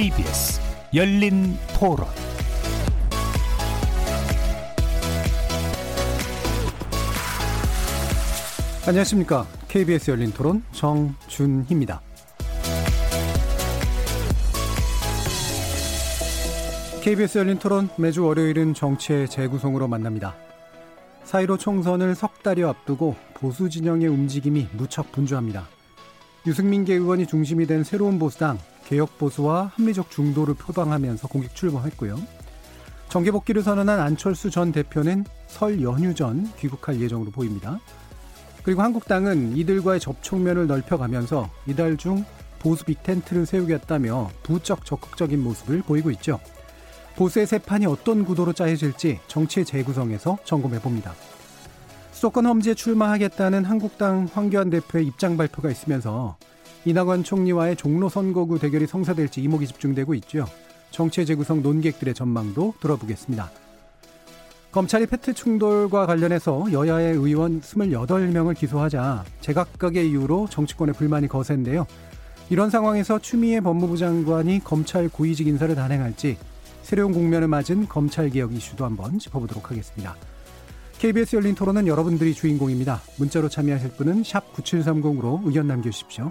KBS 열린 토론 안녕하십니까. KBS 열린 토론 정준희입니다. KBS 열린 토론 매주 월요일은 정치의 재구성으로 만납니다. 사이로 총선을 석 달여 앞두고 보수 진영의 움직임이 무척 분주합니다. 유승민계 의원이 중심이 된 새로운 보수당 개혁 보수와 합리적 중도를 표방하면서 공식 출범했고요. 정계 복귀를 선언한 안철수 전 대표는 설 연휴 전 귀국할 예정으로 보입니다. 그리고 한국당은 이들과의 접촉면을 넓혀가면서 이달 중 보수 빅텐트를 세우겠다며 부쩍 적극적인 모습을 보이고 있죠. 보수의 새 판이 어떤 구도로 짜여질지 정치의 재구성에서 점검해 봅니다. 수도권 험지에 출마하겠다는 한국당 황교안 대표의 입장 발표가 있으면서 이낙연 총리와의 종로 선거구 대결이 성사될지 이목이 집중되고 있죠. 정치의 재구성 논객들의 전망도 들어보겠습니다. 검찰이 페트 충돌과 관련해서 여야의 의원 28명을 기소하자 제각각의 이유로 정치권의 불만이 거센데요. 이런 상황에서 추미애 법무부 장관이 검찰 고위직 인사를 단행할지 새로운 국면을 맞은 검찰개혁 이슈도 한번 짚어보도록 하겠습니다. KBS 열린 토론은 여러분들이 주인공입니다. 문자로 참여하실 분은 9730으로 의견 남겨주십시오.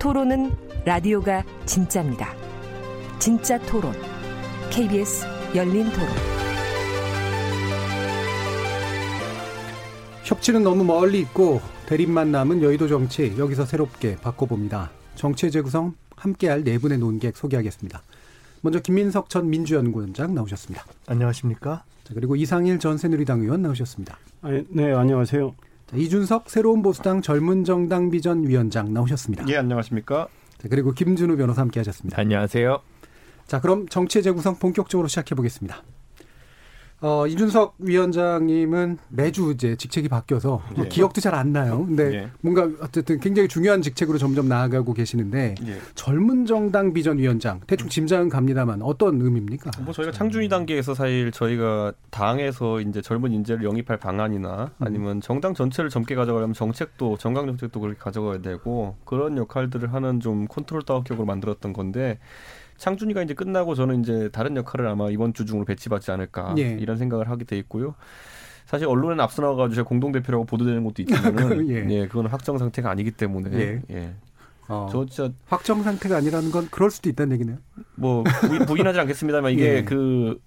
토론은 라디오가 진짜입니다. 진짜 토론, KBS 열린 토론. 협치는 너무 멀리 있고 대립만 남은 여의도 정치 여기서 새롭게 바꿔봅니다. 정치의 재구성 함께할 네 분의 논객 소개하겠습니다. 먼저 김민석 전 민주연구원장 나오셨습니다. 안녕하십니까? 자, 그리고 이상일 전 새누리당 의원 나오셨습니다. 아, 네, 안녕하세요. 자, 이준석 새로운 보수당 젊은 정당 비전 위원장 나오셨습니다. 예, 안녕하십니까? 자, 그리고 김준우 변호사 함께 하셨습니다. 안녕하세요. 자, 그럼 정치의 재구성 본격적으로 시작해 보겠습니다. 어, 이준석 위원장님은 매주 이제 직책이 바뀌어서 예. 기억도 잘 안 나요. 근데 예. 뭔가 어쨌든 굉장히 중요한 직책으로 점점 나아가고 계시는데 예. 젊은 정당 비전 위원장 대충 짐작은 갑니다만 어떤 의미입니까? 뭐 저희가 창준이 단계에서 사실 저희가 당에서 이제 젊은 인재를 영입할 방안이나 아니면 정당 전체를 젊게 가져가려면 정책도 정강 정책도 그렇게 가져가야 되고 그런 역할들을 하는 좀 컨트롤 타워 격으로 만들었던 건데 창준이가 이제 끝나고 저는 이제 다른 역할을 아마 이번 주 중으로 배치받지 않을까 예. 이런 생각을 하게 돼 있고요. 사실 언론에 앞서 나가지고 제가 공동 대표라고 보도되는 것도 있지만은 예. 예, 그건 확정 상태가 아니기 때문에 예. 예. 어, 저 진짜 확정 상태가 아니라는 건 그럴 수도 있다는 얘기네요. 뭐 부인, 부인하지 않겠습니다만 이게 예. 그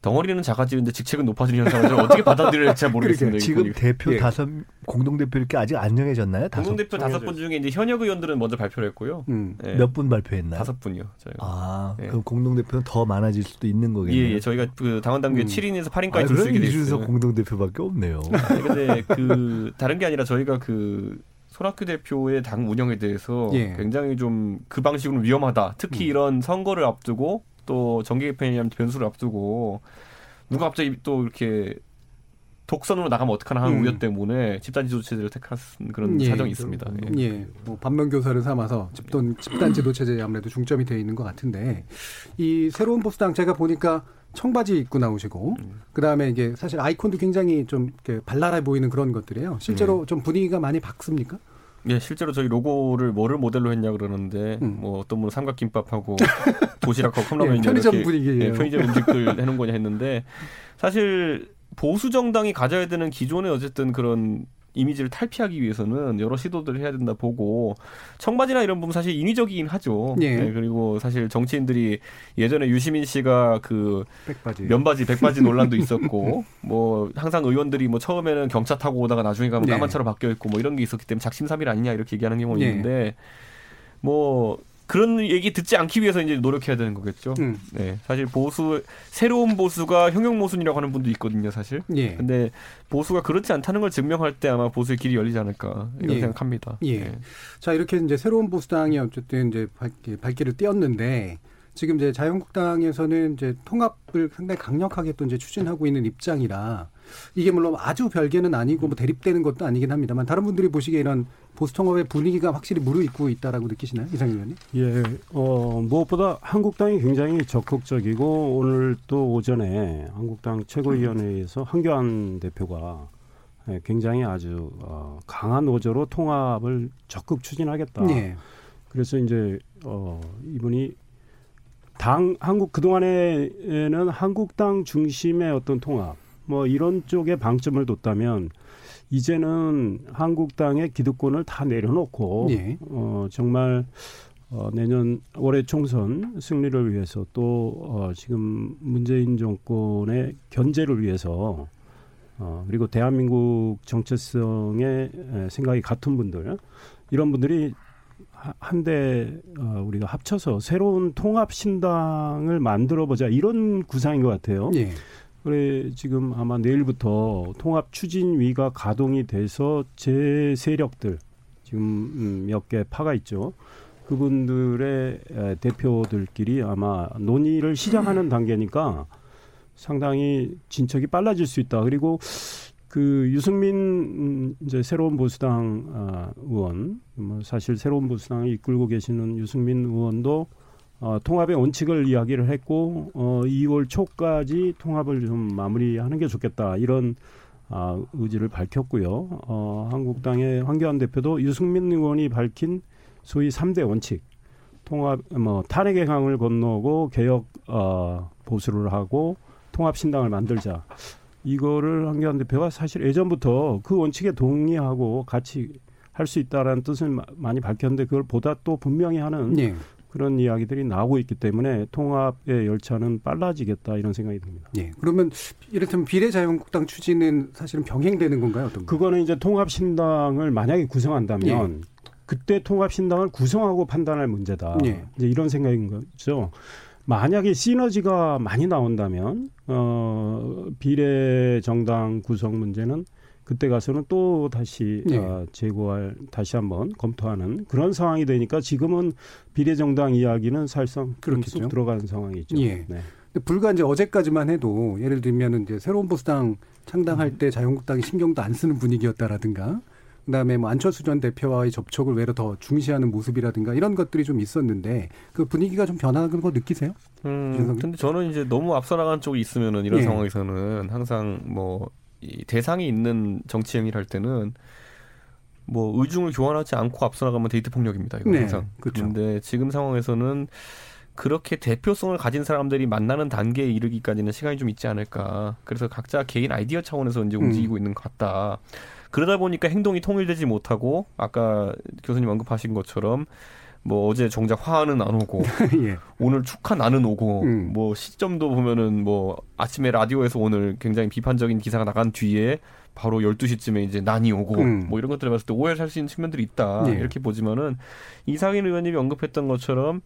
덩어리는 작아지는데 직책은 높아지는 현상을 어떻게 받아들여야 할지 잘 모르겠습니다. 이 지금. 대표 예. 다섯 공동 대표 이렇게 아직 안 정해졌나요? 공동대표 다섯 분 중에 이제 현역 의원들은 먼저 발표를 했고요. 음. 예. 몇분 발표했나요? 다섯 분이요. 저희가. 아, 예. 그럼 공동 대표는 더 많아질 수도 있는 예, 거겠네요. 예, 저희가 그 당원 당규에 음. 7인에서 8인까지 아, 둘수 그럼 있게 돼 이준석 있어요. 공동 대표밖에 없네요. 아니, 근데 그 다른 게 아니라 저희가 그 손학규 대표의 당 운영에 대해서 예. 굉장히 좀 그 방식으로는 위험하다. 특히 음. 이런 선거를 앞두고 또 정계 개편이라는 변수를 앞두고 누가 갑자기 또 이렇게 독선으로 나가면 어떡하나 하는 음. 우려 때문에 집단지 조치제를 택한 그런 예, 사정이 있습니다. 예. 예, 뭐 반면 교사를 삼아서 집단 집단 지도 체제에 아무래도 중점이 되어 있는 것 같은데 이 새로운 보수당 제가 보니까 청바지 입고 나오시고 음. 그 다음에 이게 사실 아이콘도 굉장히 좀 이렇게 발랄해 보이는 그런 것들이에요. 실제로 좀 분위기가 많이 바습니까? 예, 실제로 저희 로고를 뭐를 모델로 했냐 그러는데 음. 뭐 어떤 분은 삼각김밥하고 도시락하고 컵라면 예, 편의점 분위기예요. 예, 편의점 음식들 해놓은 거냐 했는데 사실 보수 정당이 가져야 되는 기존의 어쨌든 그런 이미지를 탈피하기 위해서는 여러 시도들을 해야 된다 보고 청바지나 이런 부분 사실 인위적이긴 하죠. 예. 네, 그리고 사실 정치인들이 예전에 유시민 씨가 그 백바지. 면바지 백바지 논란도 있었고 뭐 항상 의원들이 뭐 처음에는 경차 타고 오다가 나중에 가면 네. 까만 차로 바뀌어 있고 뭐 이런 게 있었기 때문에 작심삼일 아니냐 이렇게 얘기하는 경우가 네. 있는데 뭐 그런 얘기 듣지 않기 위해서 이제 노력해야 되는 거겠죠. 음. 네, 사실 보수 새로운 보수가 형용 모순이라고 하는 분도 있거든요, 사실. 예. 근데 보수가 그렇지 않다는 걸 증명할 때 아마 보수의 길이 열리지 않을까 이런 예. 생각합니다. 예. 네. 자 이렇게 이제 새로운 보수당이 어쨌든 이제 발, 발길을 띄었는데 지금 이제 자유한국당에서는 이제 통합을 상당히 강력하게 또 이제 추진하고 있는 입장이라 이게 물론 아주 별개는 아니고 뭐 대립되는 것도 아니긴 합니다만 다른 분들이 보시기에 이런 보수 통합의 분위기가 확실히 무르익고 있다라고 느끼시나요, 이상희 의원님? 예, 어, 무엇보다 한국당이 굉장히 적극적이고 오늘 또 오전에 한국당 최고위원회에서 한교안 대표가 예, 굉장히 아주 어, 강한 노조로 통합을 적극 추진하겠다. 예. 그래서 이제 어, 이분이 당 한국 그 동안에는 한국당 중심의 어떤 통합 뭐 이런 쪽에 방점을 뒀다면 이제는 한국당의 기득권을 다 내려놓고 예. 어, 정말 어, 내년 올해 총선 승리를 위해서 또 어, 지금 문재인 정권의 견제를 위해서 어, 그리고 대한민국 정체성에 에, 생각이 같은 분들 이런 분들이 하- 한데 어, 우리가 합쳐서 새로운 통합 신당을 만들어 보자 이런 구상인 것 같아요. 예. 그래 지금 아마 내일부터 통합 추진위가 가동이 돼서 제 세력들 지금 음, 몇개 파가 있죠. 그분들의 에, 대표들끼리 아마 논의를 시작하는 단계니까 상당히 진척이 빨라질 수 있다. 그리고 그 유승민 음, 이제 새로운 보수당 아, 의원, 뭐 사실 새로운 보수당을 이끌고 계시는 유승민 의원도 어, 통합의 원칙을 이야기를 했고 어, 2월 초까지 통합을 좀 마무리하는 게 좋겠다 이런 아, 의지를 밝혔고요. 어, 한국당의 황교안 대표도 유승민 의원이 밝힌 소위 3대 원칙 통합 뭐 탄핵의 강을 건너고 개혁 어, 보수를 하고 통합 신당을 만들자. 이거를 황교안 대표가 사실 예전부터 그 원칙에 동의하고 같이 할 수 있다라는 뜻을 마- 많이 밝혔는데 그걸 보다 또 분명히 하는 예. 그런 이야기들이 나오고 있기 때문에 통합의 열차는 빨라지겠다 이런 생각이 듭니다. 예. 그러면 이를테면 비례자유한국당 추진은 사실은 병행되는 건가요? 어떤 거? 그거는 이제 통합 신당을 만약에 구성한다면 그때 통합 신당을 구성하고 판단할 문제다. 예. 이제 이런 생각인 거죠. 만약에 시너지가 많이 나온다면 어 비례 정당 구성 문제는 그때 가서는 또 다시 예. 어, 재고할 다시 한번 검토하는 그런 상황이 되니까 지금은 비례 정당 이야기는 사실상. 쑥 들어가는 상황이죠. 예. 네. 근데 불과 이제 어제까지만 해도 예를 들면 이제 새로운 보수당 창당할 때 자유한국당이 신경도 안 쓰는 분위기였다라든가 그다음에 뭐 안철수 전 대표와의 접촉을 외로 더 중시하는 모습이라든가 이런 것들이 좀 있었는데 그 분위기가 좀 변하는 거 느끼세요? 음? 근데 저는 이제 너무 앞서 나간 쪽이 있으면은 이런 예. 상황에서는 항상 뭐 이 대상이 있는 정치 행위를 할 때는 뭐 의중을 교환하지 않고 앞서 나가면 데이트 폭력입니다. 이거 네, 항상. 그렇죠. 그런데 지금 상황에서는 그렇게 대표성을 가진 사람들이 만나는 단계에 이르기까지는 시간이 좀 있지 않을까. 그래서 각자 개인 아이디어 차원에서 이제 음. 움직이고 있는 것 같다. 그러다 보니까 행동이 통일되지 못하고 아까 교수님 언급하신 것처럼 뭐 어제 정작 화는 안 오고 예. 오늘 축하 나는 오고 음. 뭐 시점도 보면은 뭐 아침에 라디오에서 오늘 굉장히 비판적인 기사가 나간 뒤에 바로 12시쯤에 이제 난이 오고 음. 뭐 이런 것들을 봤을 때 오해를 살수 있는 측면들이 있다. 예. 이렇게 보지만은 이상인 의원님이 언급했던 것처럼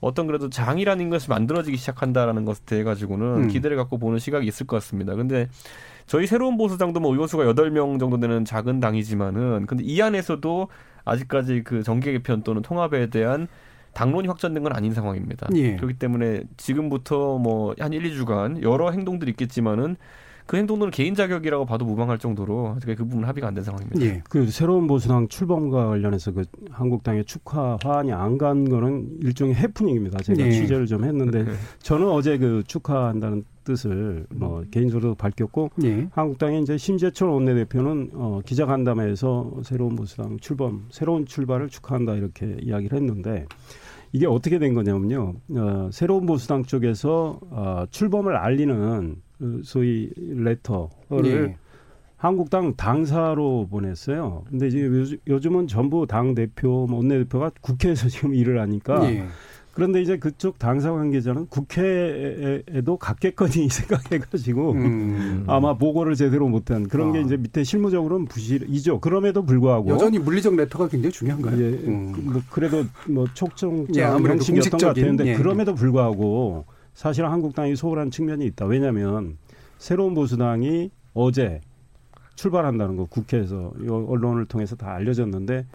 어떤 그래도 장이라는 것이 만들어지기 시작한다라는 것에 대해 가지고는 음. 기대를 갖고 보는 시각이 있을 것 같습니다. 근데 저희 새로운 보수당도 뭐 의원수가 8명 정도 되는 작은 당이지만은 근데 이 안에서도 아직까지 그 정계 개편 또는 통합에 대한 당론이 확정된 건 아닌 상황입니다. 예. 그렇기 때문에 지금부터 뭐 한 1, 2주간 여러 행동들이 있겠지만은 그 행동들은 개인 자격이라고 봐도 무방할 정도로 그 부분 합의가 안 된 상황입니다. 예. 그 새로운 보수당 출범과 관련해서 그 한국당의 축하 화환이 안 간 거는 일종의 해프닝입니다. 제가 네. 취재를 좀 했는데 저는 어제 그 축하한다는 뜻을 뭐 개인적으로 밝혔고 예. 한국당의 이제 심재철 원내대표는 어, 기자간담회에서 새로운 보수당 출범, 새로운 출발을 축하한다 이렇게 이야기를 했는데 이게 어떻게 된 거냐면요. 어, 새로운 보수당 쪽에서 어, 출범을 알리는 그 소위 레터를 예. 한국당 당사로 보냈어요. 근데 이제 요즘- 요즘은 전부 당 대표, 뭐 원내 대표가 국회에서 지금 일을 하니까 예. 그런데 이제 그쪽 당사 관계자는 국회에도 갔겠거니 생각해가지고 음. 아마 보고를 제대로 못한 그런 게 아. 이제 밑에 실무적으로는 부실이죠. 그럼에도 불구하고 여전히 물리적 레터가 굉장히 중요한가요? 예, 음. 그- 뭐 그래도 뭐 예, 촉정자 아무래도 형식이었던 것 같았는데 예. 그럼에도 불구하고 사실 한국당이 소홀한 측면이 있다. 왜냐하면 새로운 보수당이 어제 출발한다는 거 국회에서 언론을 통해서 다 알려졌는데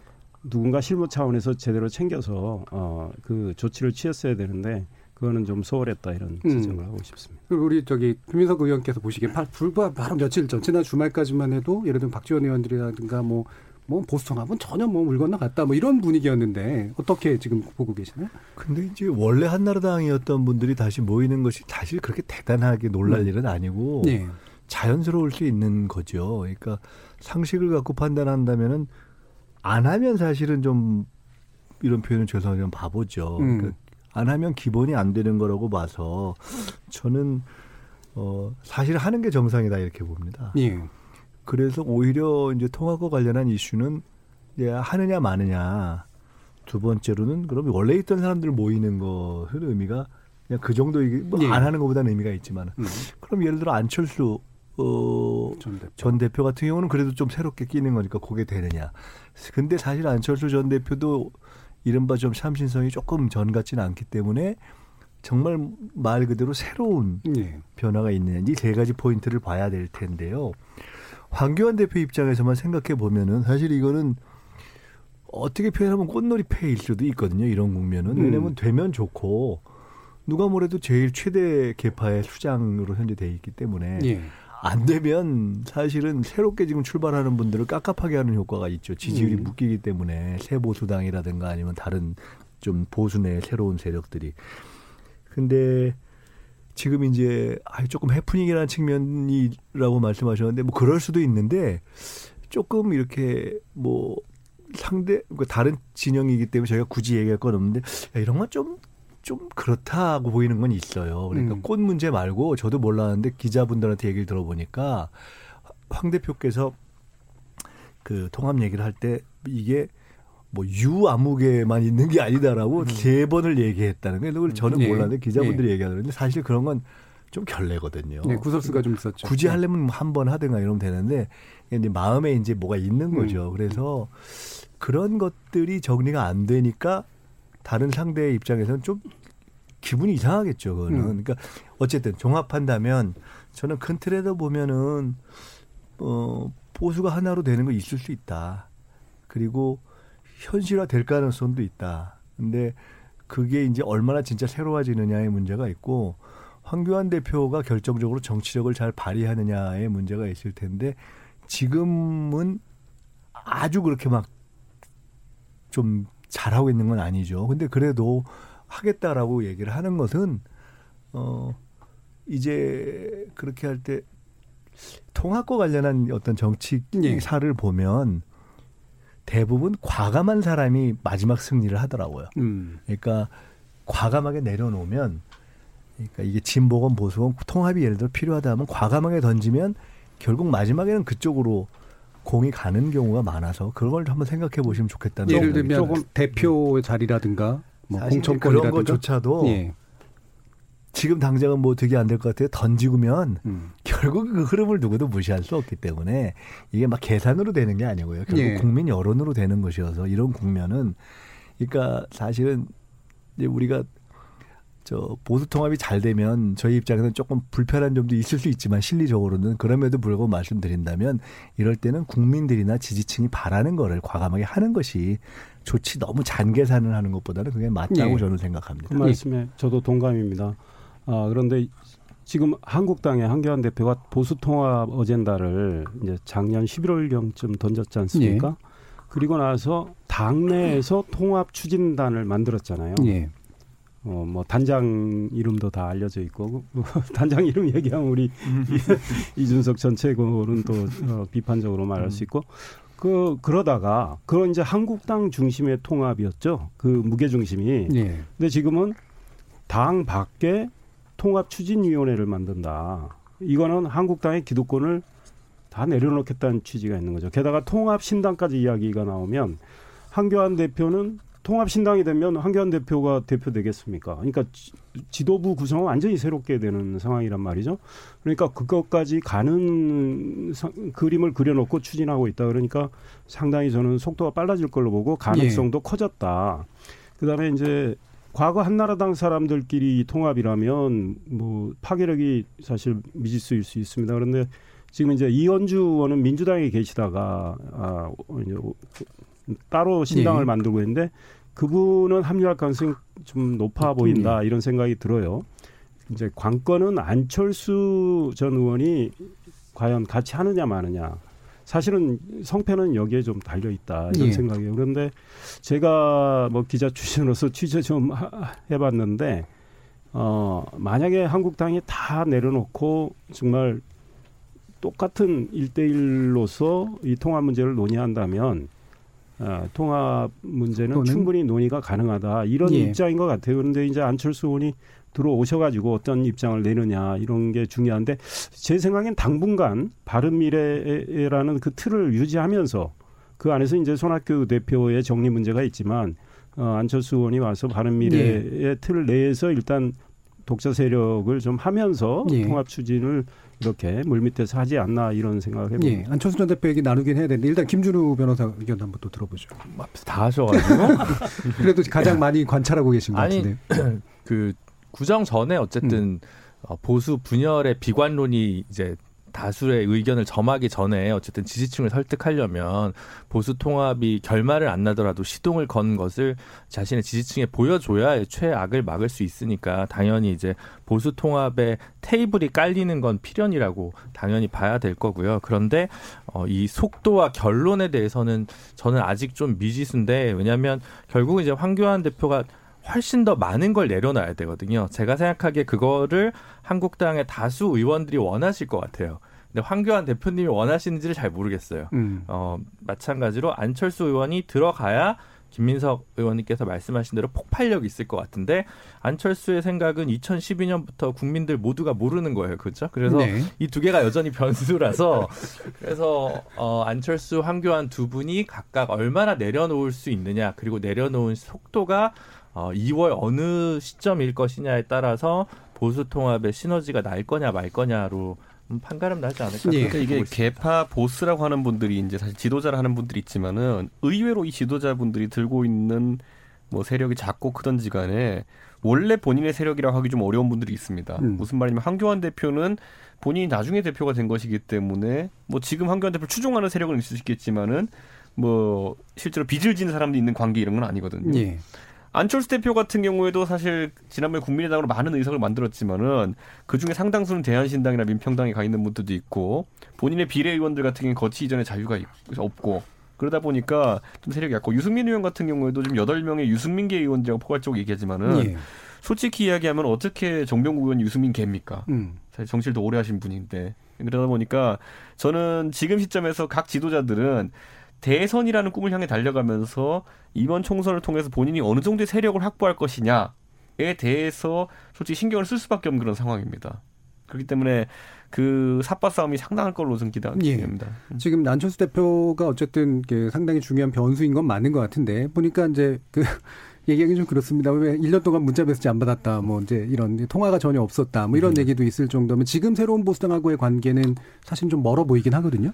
누군가 실무 차원에서 제대로 챙겨서 어, 그 조치를 취했어야 되는데 그거는 좀 소홀했다 이런 음. 지적을 하고 싶습니다. 그리고 우리 저기 김민석 의원께서 보시기에 바- 불과 바로 며칠 전 지난 주말까지만 해도 예를 들면 박지원 의원들이라든가 뭐. 뭐 보수 통합은 전혀 뭐 물 건너갔다 뭐 이런 분위기였는데 어떻게 지금 보고 계시나요? 근데 이제 원래 한나라당이었던 분들이 다시 모이는 것이 사실 그렇게 대단하게 놀랄 음. 일은 아니고 예. 자연스러울 수 있는 거죠. 그러니까 상식을 갖고 판단한다면은 안 하면 사실은 좀 이런 표현은 죄송하지만 바보죠. 음. 그러니까 안 하면 기본이 안 되는 거라고 봐서 저는 어 사실 하는 게 정상이다 이렇게 봅니다. 예. 그래서 오히려 이제 통합과 관련한 이슈는 이제 하느냐 마느냐 두 번째로는 그럼 원래 있던 사람들 모이는 것은 의미가 그냥 그 정도 이게 뭐 예. 안 하는 것보다는 의미가 있지만 음. 그럼 예를 들어 안철수 어, 전 대표. 전 대표 같은 경우는 그래도 좀 새롭게 끼는 거니까 그게 되느냐. 근데 사실 안철수 전 대표도 이른바 좀 참신성이 조금 전 같지는 않기 때문에 정말 말 그대로 새로운 예. 변화가 있는지 세 가지 포인트를 봐야 될 텐데요. 황교안 대표 입장에서만 생각해 보면은 사실 이거는 어떻게 표현하면 꽃놀이 패일 수도 있거든요. 이런 국면은 음. 왜냐하면 되면 좋고 누가 뭐래도 제일 최대 계파의 수장으로 현재 돼 있기 때문에 예. 안 되면 사실은 새롭게 지금 출발하는 분들을 깝깝하게 하는 효과가 있죠. 지지율이 음. 묶이기 때문에 새 보수당이라든가 아니면 다른 좀 보수 내 새로운 세력들이. 근데 지금 이제 아 조금 해프닝이라는 측면이라고 말씀하셨는데 뭐 그럴 수도 있는데 조금 이렇게 뭐 상대 그 다른 진영이기 때문에 저희가 굳이 얘기할 건 없는데 야, 이런 건 좀 좀 그렇다고 보이는 건 있어요. 그러니까 음. 꽃 문제 말고 저도 몰랐는데 기자분들한테 얘기를 들어보니까 황 대표께서 그 통합 얘기를 할 때 이게 뭐 유아무개만 있는 게 아니다라고 세 번을 얘기했다는 거예요. 그걸 저는 예. 몰랐는데 기자분들이 얘기하는데 사실 그런 건 좀 결례거든요. 네, 구설수가 좀 있었죠. 굳이 하려면 한 번 하든가 이러면 되는데 이제 마음에 이제 뭐가 있는 거죠. 그래서 그런 것들이 정리가 안 되니까 다른 상대의 입장에서는 좀 기분이 이상하겠죠. 그거는. 음. 그러니까 어쨌든 종합한다면 저는 큰 틀에서 보면은 어 보수가 하나로 되는 거 있을 수 있다. 그리고 현실화 될 가능성도 있다. 근데 그게 이제 얼마나 진짜 새로워지느냐의 문제가 있고 황교안 대표가 결정적으로 정치력을 잘 발휘하느냐의 문제가 있을 텐데 지금은 아주 그렇게 막 좀 잘하고 있는 건 아니죠. 근데 그래도 하겠다라고 얘기를 하는 것은 어 이제 그렇게 할 때 통합과 관련한 어떤 정치사를 보면 대부분 과감한 사람이 마지막 승리를 하더라고요. 음. 그러니까 과감하게 내려놓으면 그러니까 이게 진보건 보수건 통합이 예를 들어 필요하다 하면 과감하게 던지면 결국 마지막에는 그쪽으로 공이 가는 경우가 많아서 그런 걸 한번 생각해 보시면 좋겠다는 예를 생각이 들면 조금- 대표 자리라든가 뭐 사실 그런 공천권이라든가 것조차도 예. 지금 당장은 뭐 되게 안 될 것 같아요. 던지면 음. 결국 그 흐름을 누구도 무시할 수 없기 때문에 이게 막 계산으로 되는 게 아니고요. 결국 예. 국민 여론으로 되는 것이어서 이런 국면은 그러니까 사실은 이제 우리가 저 보수 통합이 잘 되면 저희 입장에서는 조금 불편한 점도 있을 수 있지만 실리적으로는 그럼에도 불구하고 말씀드린다면 이럴 때는 국민들이나 지지층이 바라는 거를 과감하게 하는 것이 좋지 너무 잔계산을 하는 것보다는 그게 맞다고 예. 저는 생각합니다. 그 말씀에 저도 동감입니다. 아, 그런데 지금 한국당의 한교안 대표가 보수 통합 어젠다를 이제 작년 11월 경쯤 던졌지 않습니까? 그리고 나서 당내에서 통합 추진단을 만들었잖아요. 예. 어, 뭐 단장 이름도 다 알려져 있고 단장 이름 얘기하면 우리 이준석 전 최고는 또 어, 비판적으로 말할 수 있고 그 그러다가 그런 이제 한국당 중심의 통합이었죠. 그 무게 중심이. 예. 근데 지금은 당 밖에 통합 추진위원회를 만든다. 이거는 한국당의 기득권을 다 내려놓겠다는 취지가 있는 거죠. 게다가 통합 신당까지 이야기가 나오면 한교안 대표는 통합신당이 되면 황교안 대표가 대표 되겠습니까? 그러니까 지, 도부 구성은 완전히 새롭게 되는 상황이란 말이죠. 그러니까 그것까지 가는 사, 그림을 그려놓고 추진하고 있다. 그러니까 상당히 저는 속도가 빨라질 걸로 보고 가능성도 예. 커졌다. 그다음에 이제 과거 한나라당 사람들끼리 통합이라면 뭐 파괴력이 사실 미지수일 수 있습니다. 그런데 지금 이제 이현주 의원은 민주당에 계시다가 아 이제 따로 신당을 예. 만들고 있는데 그분은 합류할 가능성이 좀 높아 보인다 이런 생각이 들어요. 이제 관건은 안철수 전 의원이 과연 같이 하느냐 마느냐. 사실은 성패는 여기에 좀 달려 있다 이런 예. 생각이에요. 그런데 제가 뭐 기자 출신으로서 취재 좀 해봤는데 어 만약에 한국당이 다 내려놓고 정말 똑같은 일대일로서이 통합 문제를 논의한다면 어, 통합 문제는 또는? 충분히 논의가 가능하다 이런 예. 입장인 것 같아요. 그런데 이제 안철수 의원이 들어오셔가지고 어떤 입장을 내느냐 이런 게 중요한데 제 생각엔 당분간 바른미래라는 그 틀을 유지하면서 그 안에서 이제 손학규 대표의 정리 문제가 있지만 어, 안철수 의원이 와서 바른미래의 예. 틀 내에서 일단 독자 세력을 좀 하면서 예. 통합 추진을 이렇게 물밑에서 하지 않나 이런 생각을 해봅니다. 예, 안철수 전 대표 얘기 나누긴 해야 되는데 일단 김준우 변호사 의견 한번 또 들어보죠. 다 하셔가지고 그래도 가장 많이 관찰하고 계신 것 같은데. 그 구정 전에 어쨌든 음. 보수 분열의 비관론이 이제 다수의 의견을 점하기 전에 어쨌든 지지층을 설득하려면 보수 통합이 결말을 안 나더라도 시동을 건 것을 자신의 지지층에 보여줘야 최악을 막을 수 있으니까 당연히 이제 보수 통합의 테이블이 깔리는 건 필연이라고 당연히 봐야 될 거고요. 그런데 어, 이 속도와 결론에 대해서는 저는 아직 좀 미지수인데 왜냐하면 결국 이제 황교안 대표가 훨씬 더 많은 걸 내려놔야 되거든요. 제가 생각하기에 그거를 한국당의 다수 의원들이 원하실 것 같아요. 근데 황교안 대표님이 원하시는지를 잘 모르겠어요. 음. 어, 마찬가지로 안철수 의원이 들어가야 김민석 의원님께서 말씀하신 대로 폭발력이 있을 것 같은데 안철수의 생각은 2012년부터 국민들 모두가 모르는 거예요. 그렇죠? 그래서 네. 이두 개가 여전히 변수라서 그래서 어 안철수, 황교안 두 분이 각각 얼마나 내려놓을 수 있느냐 그리고 내려놓은 속도가 어, 2월 어느 시점일 것이냐에 따라서 보수 통합의 시너지가 날 거냐 말 거냐로 판가름 나지 않을까. 예. 그러니까 이게 개파 보스라고 하는 분들이 이제 사실 지도자를 하는 분들이 있지만은 의외로 이 지도자분들이 들고 있는 뭐 세력이 작고 크던지 간에 원래 본인의 세력이라고 하기 좀 어려운 분들이 있습니다. 음. 무슨 말이냐면 한교안 대표는 본인이 나중에 대표가 된 것이기 때문에 뭐 지금 한교안 대표 추종하는 세력은 있을 수 있겠지만은 뭐 실제로 빚을 지는 사람도 있는 관계 이런 건 아니거든요. 예. 안철수 대표 같은 경우에도 사실 지난번에 국민의당으로 많은 의석을 만들었지만은 그 중에 상당수는 대한신당이나 민평당에 가 있는 분들도 있고 본인의 비례의원들 같은 경우는 거치 이전에 자유가 없고 그러다 보니까 좀 세력이 약고 유승민 의원 같은 경우에도 지금 여덟 명의 유승민계 의원들이라고 포괄적으로 얘기하지만은 예. 솔직히 이야기하면 어떻게 정병국 의원이 유승민 개입니까? 음. 사실 정치를 더 오래 하신 분인데 그러다 보니까 저는 지금 시점에서 각 지도자들은 대선이라는 꿈을 향해 달려가면서 이번 총선을 통해서 본인이 어느 정도의 세력을 확보할 것이냐에 대해서 솔직히 신경을 쓸 수밖에 없는 그런 상황입니다. 그렇기 때문에 그 삿바 싸움이 상당할 걸로 저는 기대합니다. 예. 지금 난철수 대표가 어쨌든 상당히 중요한 변수인 건 맞는 것 같은데 보니까 이제 그 얘기하기 좀 그렇습니다. 왜 1년 동안 문자 메시지 안 받았다. 뭐 이제 이런 통화가 전혀 없었다. 뭐 이런 음. 얘기도 있을 정도면 지금 새로운 보수당하고의 관계는 사실 좀 멀어 보이긴 하거든요.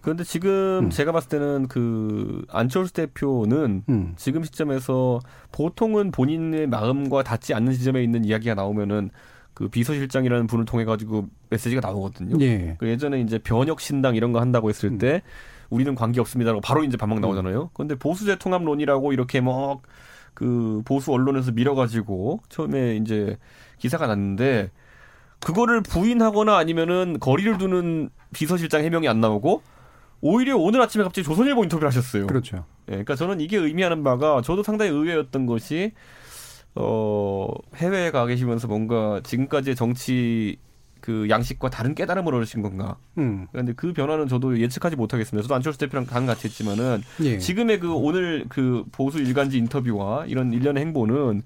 그런데 지금 음. 제가 봤을 때는 그 안철수 대표는 음. 지금 시점에서 보통은 본인의 마음과 닿지 않는 지점에 있는 이야기가 나오면은 그 비서실장이라는 분을 통해 가지고 메시지가 나오거든요. 예. 그 예전에 이제 변혁 신당 이런 거 한다고 했을 음. 때 우리는 관계 없습니다라고 바로 이제 반박 나오잖아요. 그런데 보수재 통합론이라고 이렇게 뭐 그 보수 언론에서 밀어가지고 처음에 이제 기사가 났는데 그거를 부인하거나 아니면은 거리를 두는 비서실장 해명이 안 나오고 오히려 오늘 아침에 갑자기 조선일보 인터뷰를 하셨어요. 그렇죠. 예, 그러니까 저는 이게 의미하는 바가 저도 상당히 의외였던 것이 어 해외에 가 계시면서 뭔가 지금까지의 정치 그 양식과 다른 깨달음을 얻으신 건가. 음. 그런데 그 변화는 저도 예측하지 못하겠습니다. 저도 안철수 대표랑 간 같이 했지만은 예. 지금의 그 오늘 그 보수 일간지 인터뷰와 이런 일련의 행보는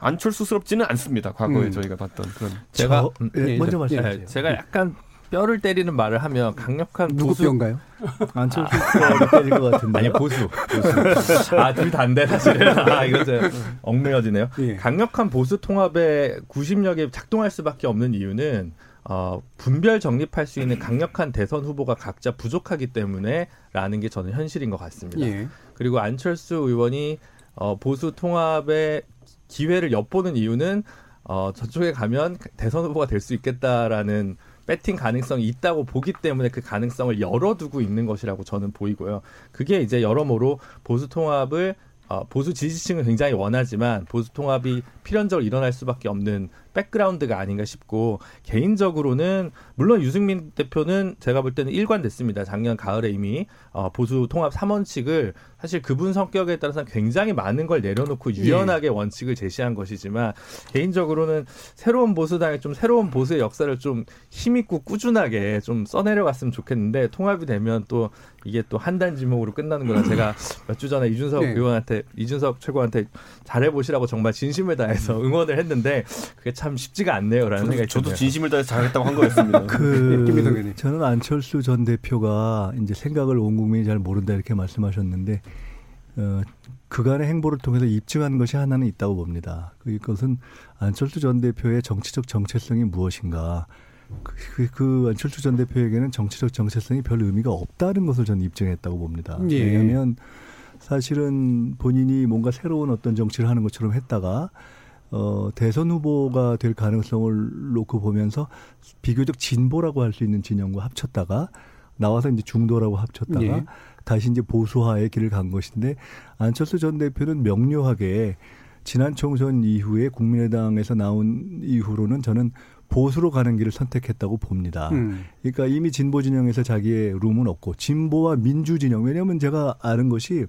안철수스럽지는 않습니다. 과거에 음. 저희가 봤던 그런. 제가 저, 음, 예, 먼저 말씀해 주세요. 제가 약간 뼈를 때리는 말을 하면 강력한 누구 보수 뼈인가요? 안철수 뼈를 때릴 것 같은데. 아니 보수 보수 아둘 다인데 사실은 아 이거 이제 얽매여지네요. 예. 강력한 보수 통합의 구심력이 작동할 수밖에 없는 이유는 어, 분별 정립할 수 있는 강력한 대선 후보가 각자 부족하기 때문에라는 게 저는 현실인 것 같습니다. 예. 그리고 안철수 의원이 어, 보수 통합의 기회를 엿보는 이유는 어, 저쪽에 가면 대선 후보가 될 수 있겠다라는 배팅 가능성이 있다고 보기 때문에 그 가능성을 열어두고 있는 것이라고 저는 보이고요. 그게 이제 여러모로 보수 통합을 어, 보수 지지층은 굉장히 원하지만 보수 통합이 필연적으로 일어날 수밖에 없는 백그라운드가 아닌가 싶고 개인적으로는 물론 유승민 대표는 제가 볼 때는 일관됐습니다. 작년 가을에 이미 어, 보수 통합 3원칙을 사실 그분 성격에 따라서 굉장히 많은 걸 내려놓고 유연하게 원칙을 제시한 것이지만 개인적으로는 새로운 보수당의 좀 새로운 보수의 역사를 좀 힘있고 꾸준하게 좀 써내려갔으면 좋겠는데 통합이 되면 또 이게 또 한 단 지목으로 끝나는구나. 제가 몇 주 전에 이준석 네. 의원한테 이준석 최고한테 잘해보시라고 정말 진심을 다해서 응원을 했는데 그게 참 쉽지가 않네요라는 저도, 생각이 저도. 진심을 다해서 잘했다고 한 거였습니다. 예. 그 저는 안철수 전 대표가 이제 생각을 온 국민이 잘 모른다 이렇게 말씀하셨는데 어, 그간의 행보를 통해서 입증한 것이 하나는 있다고 봅니다. 그것은 안철수 전 대표의 정치적 정체성이 무엇인가. 그, 그, 그 안철수 전 대표에게는 정치적 정체성이 별 의미가 없다는 것을 저는 입증했다고 봅니다. 예. 왜냐하면 사실은 본인이 뭔가 새로운 어떤 정치를 하는 것처럼 했다가 어, 대선 후보가 될 가능성을 놓고 보면서 비교적 진보라고 할 수 있는 진영과 합쳤다가 나와서 이제 중도라고 합쳤다가 예. 다시 이제 보수화의 길을 간 것인데 안철수 전 대표는 명료하게 지난 총선 이후에 국민의당에서 나온 이후로는 저는 보수로 가는 길을 선택했다고 봅니다. 음. 그러니까 이미 진보 진영에서 자기의 룸은 없고 진보와 민주 진영 왜냐하면 제가 아는 것이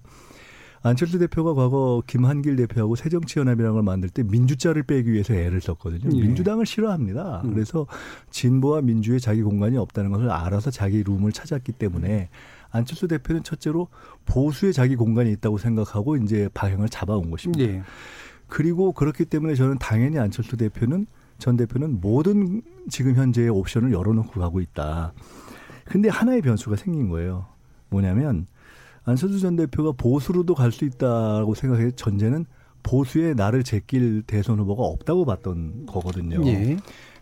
안철수 대표가 과거 김한길 대표하고 새정치연합이라는 걸 만들 때 민주자를 빼기 위해서 애를 썼거든요. 예. 민주당을 싫어합니다. 음. 그래서 진보와 민주에 자기 공간이 없다는 것을 알아서 자기 룸을 찾았기 때문에 안철수 대표는 첫째로 보수에 자기 공간이 있다고 생각하고 이제 방향을 잡아온 것입니다. 예. 그리고 그렇기 때문에 저는 당연히 안철수 대표는 전 대표는 모든 지금 현재의 옵션을 열어놓고 가고 있다. 근데 하나의 변수가 생긴 거예요. 뭐냐면 안철수 전 대표가 보수로도 갈 수 있다고 생각해 전제는 보수에 나를 제낄 대선 후보가 없다고 봤던 거거든요. 예.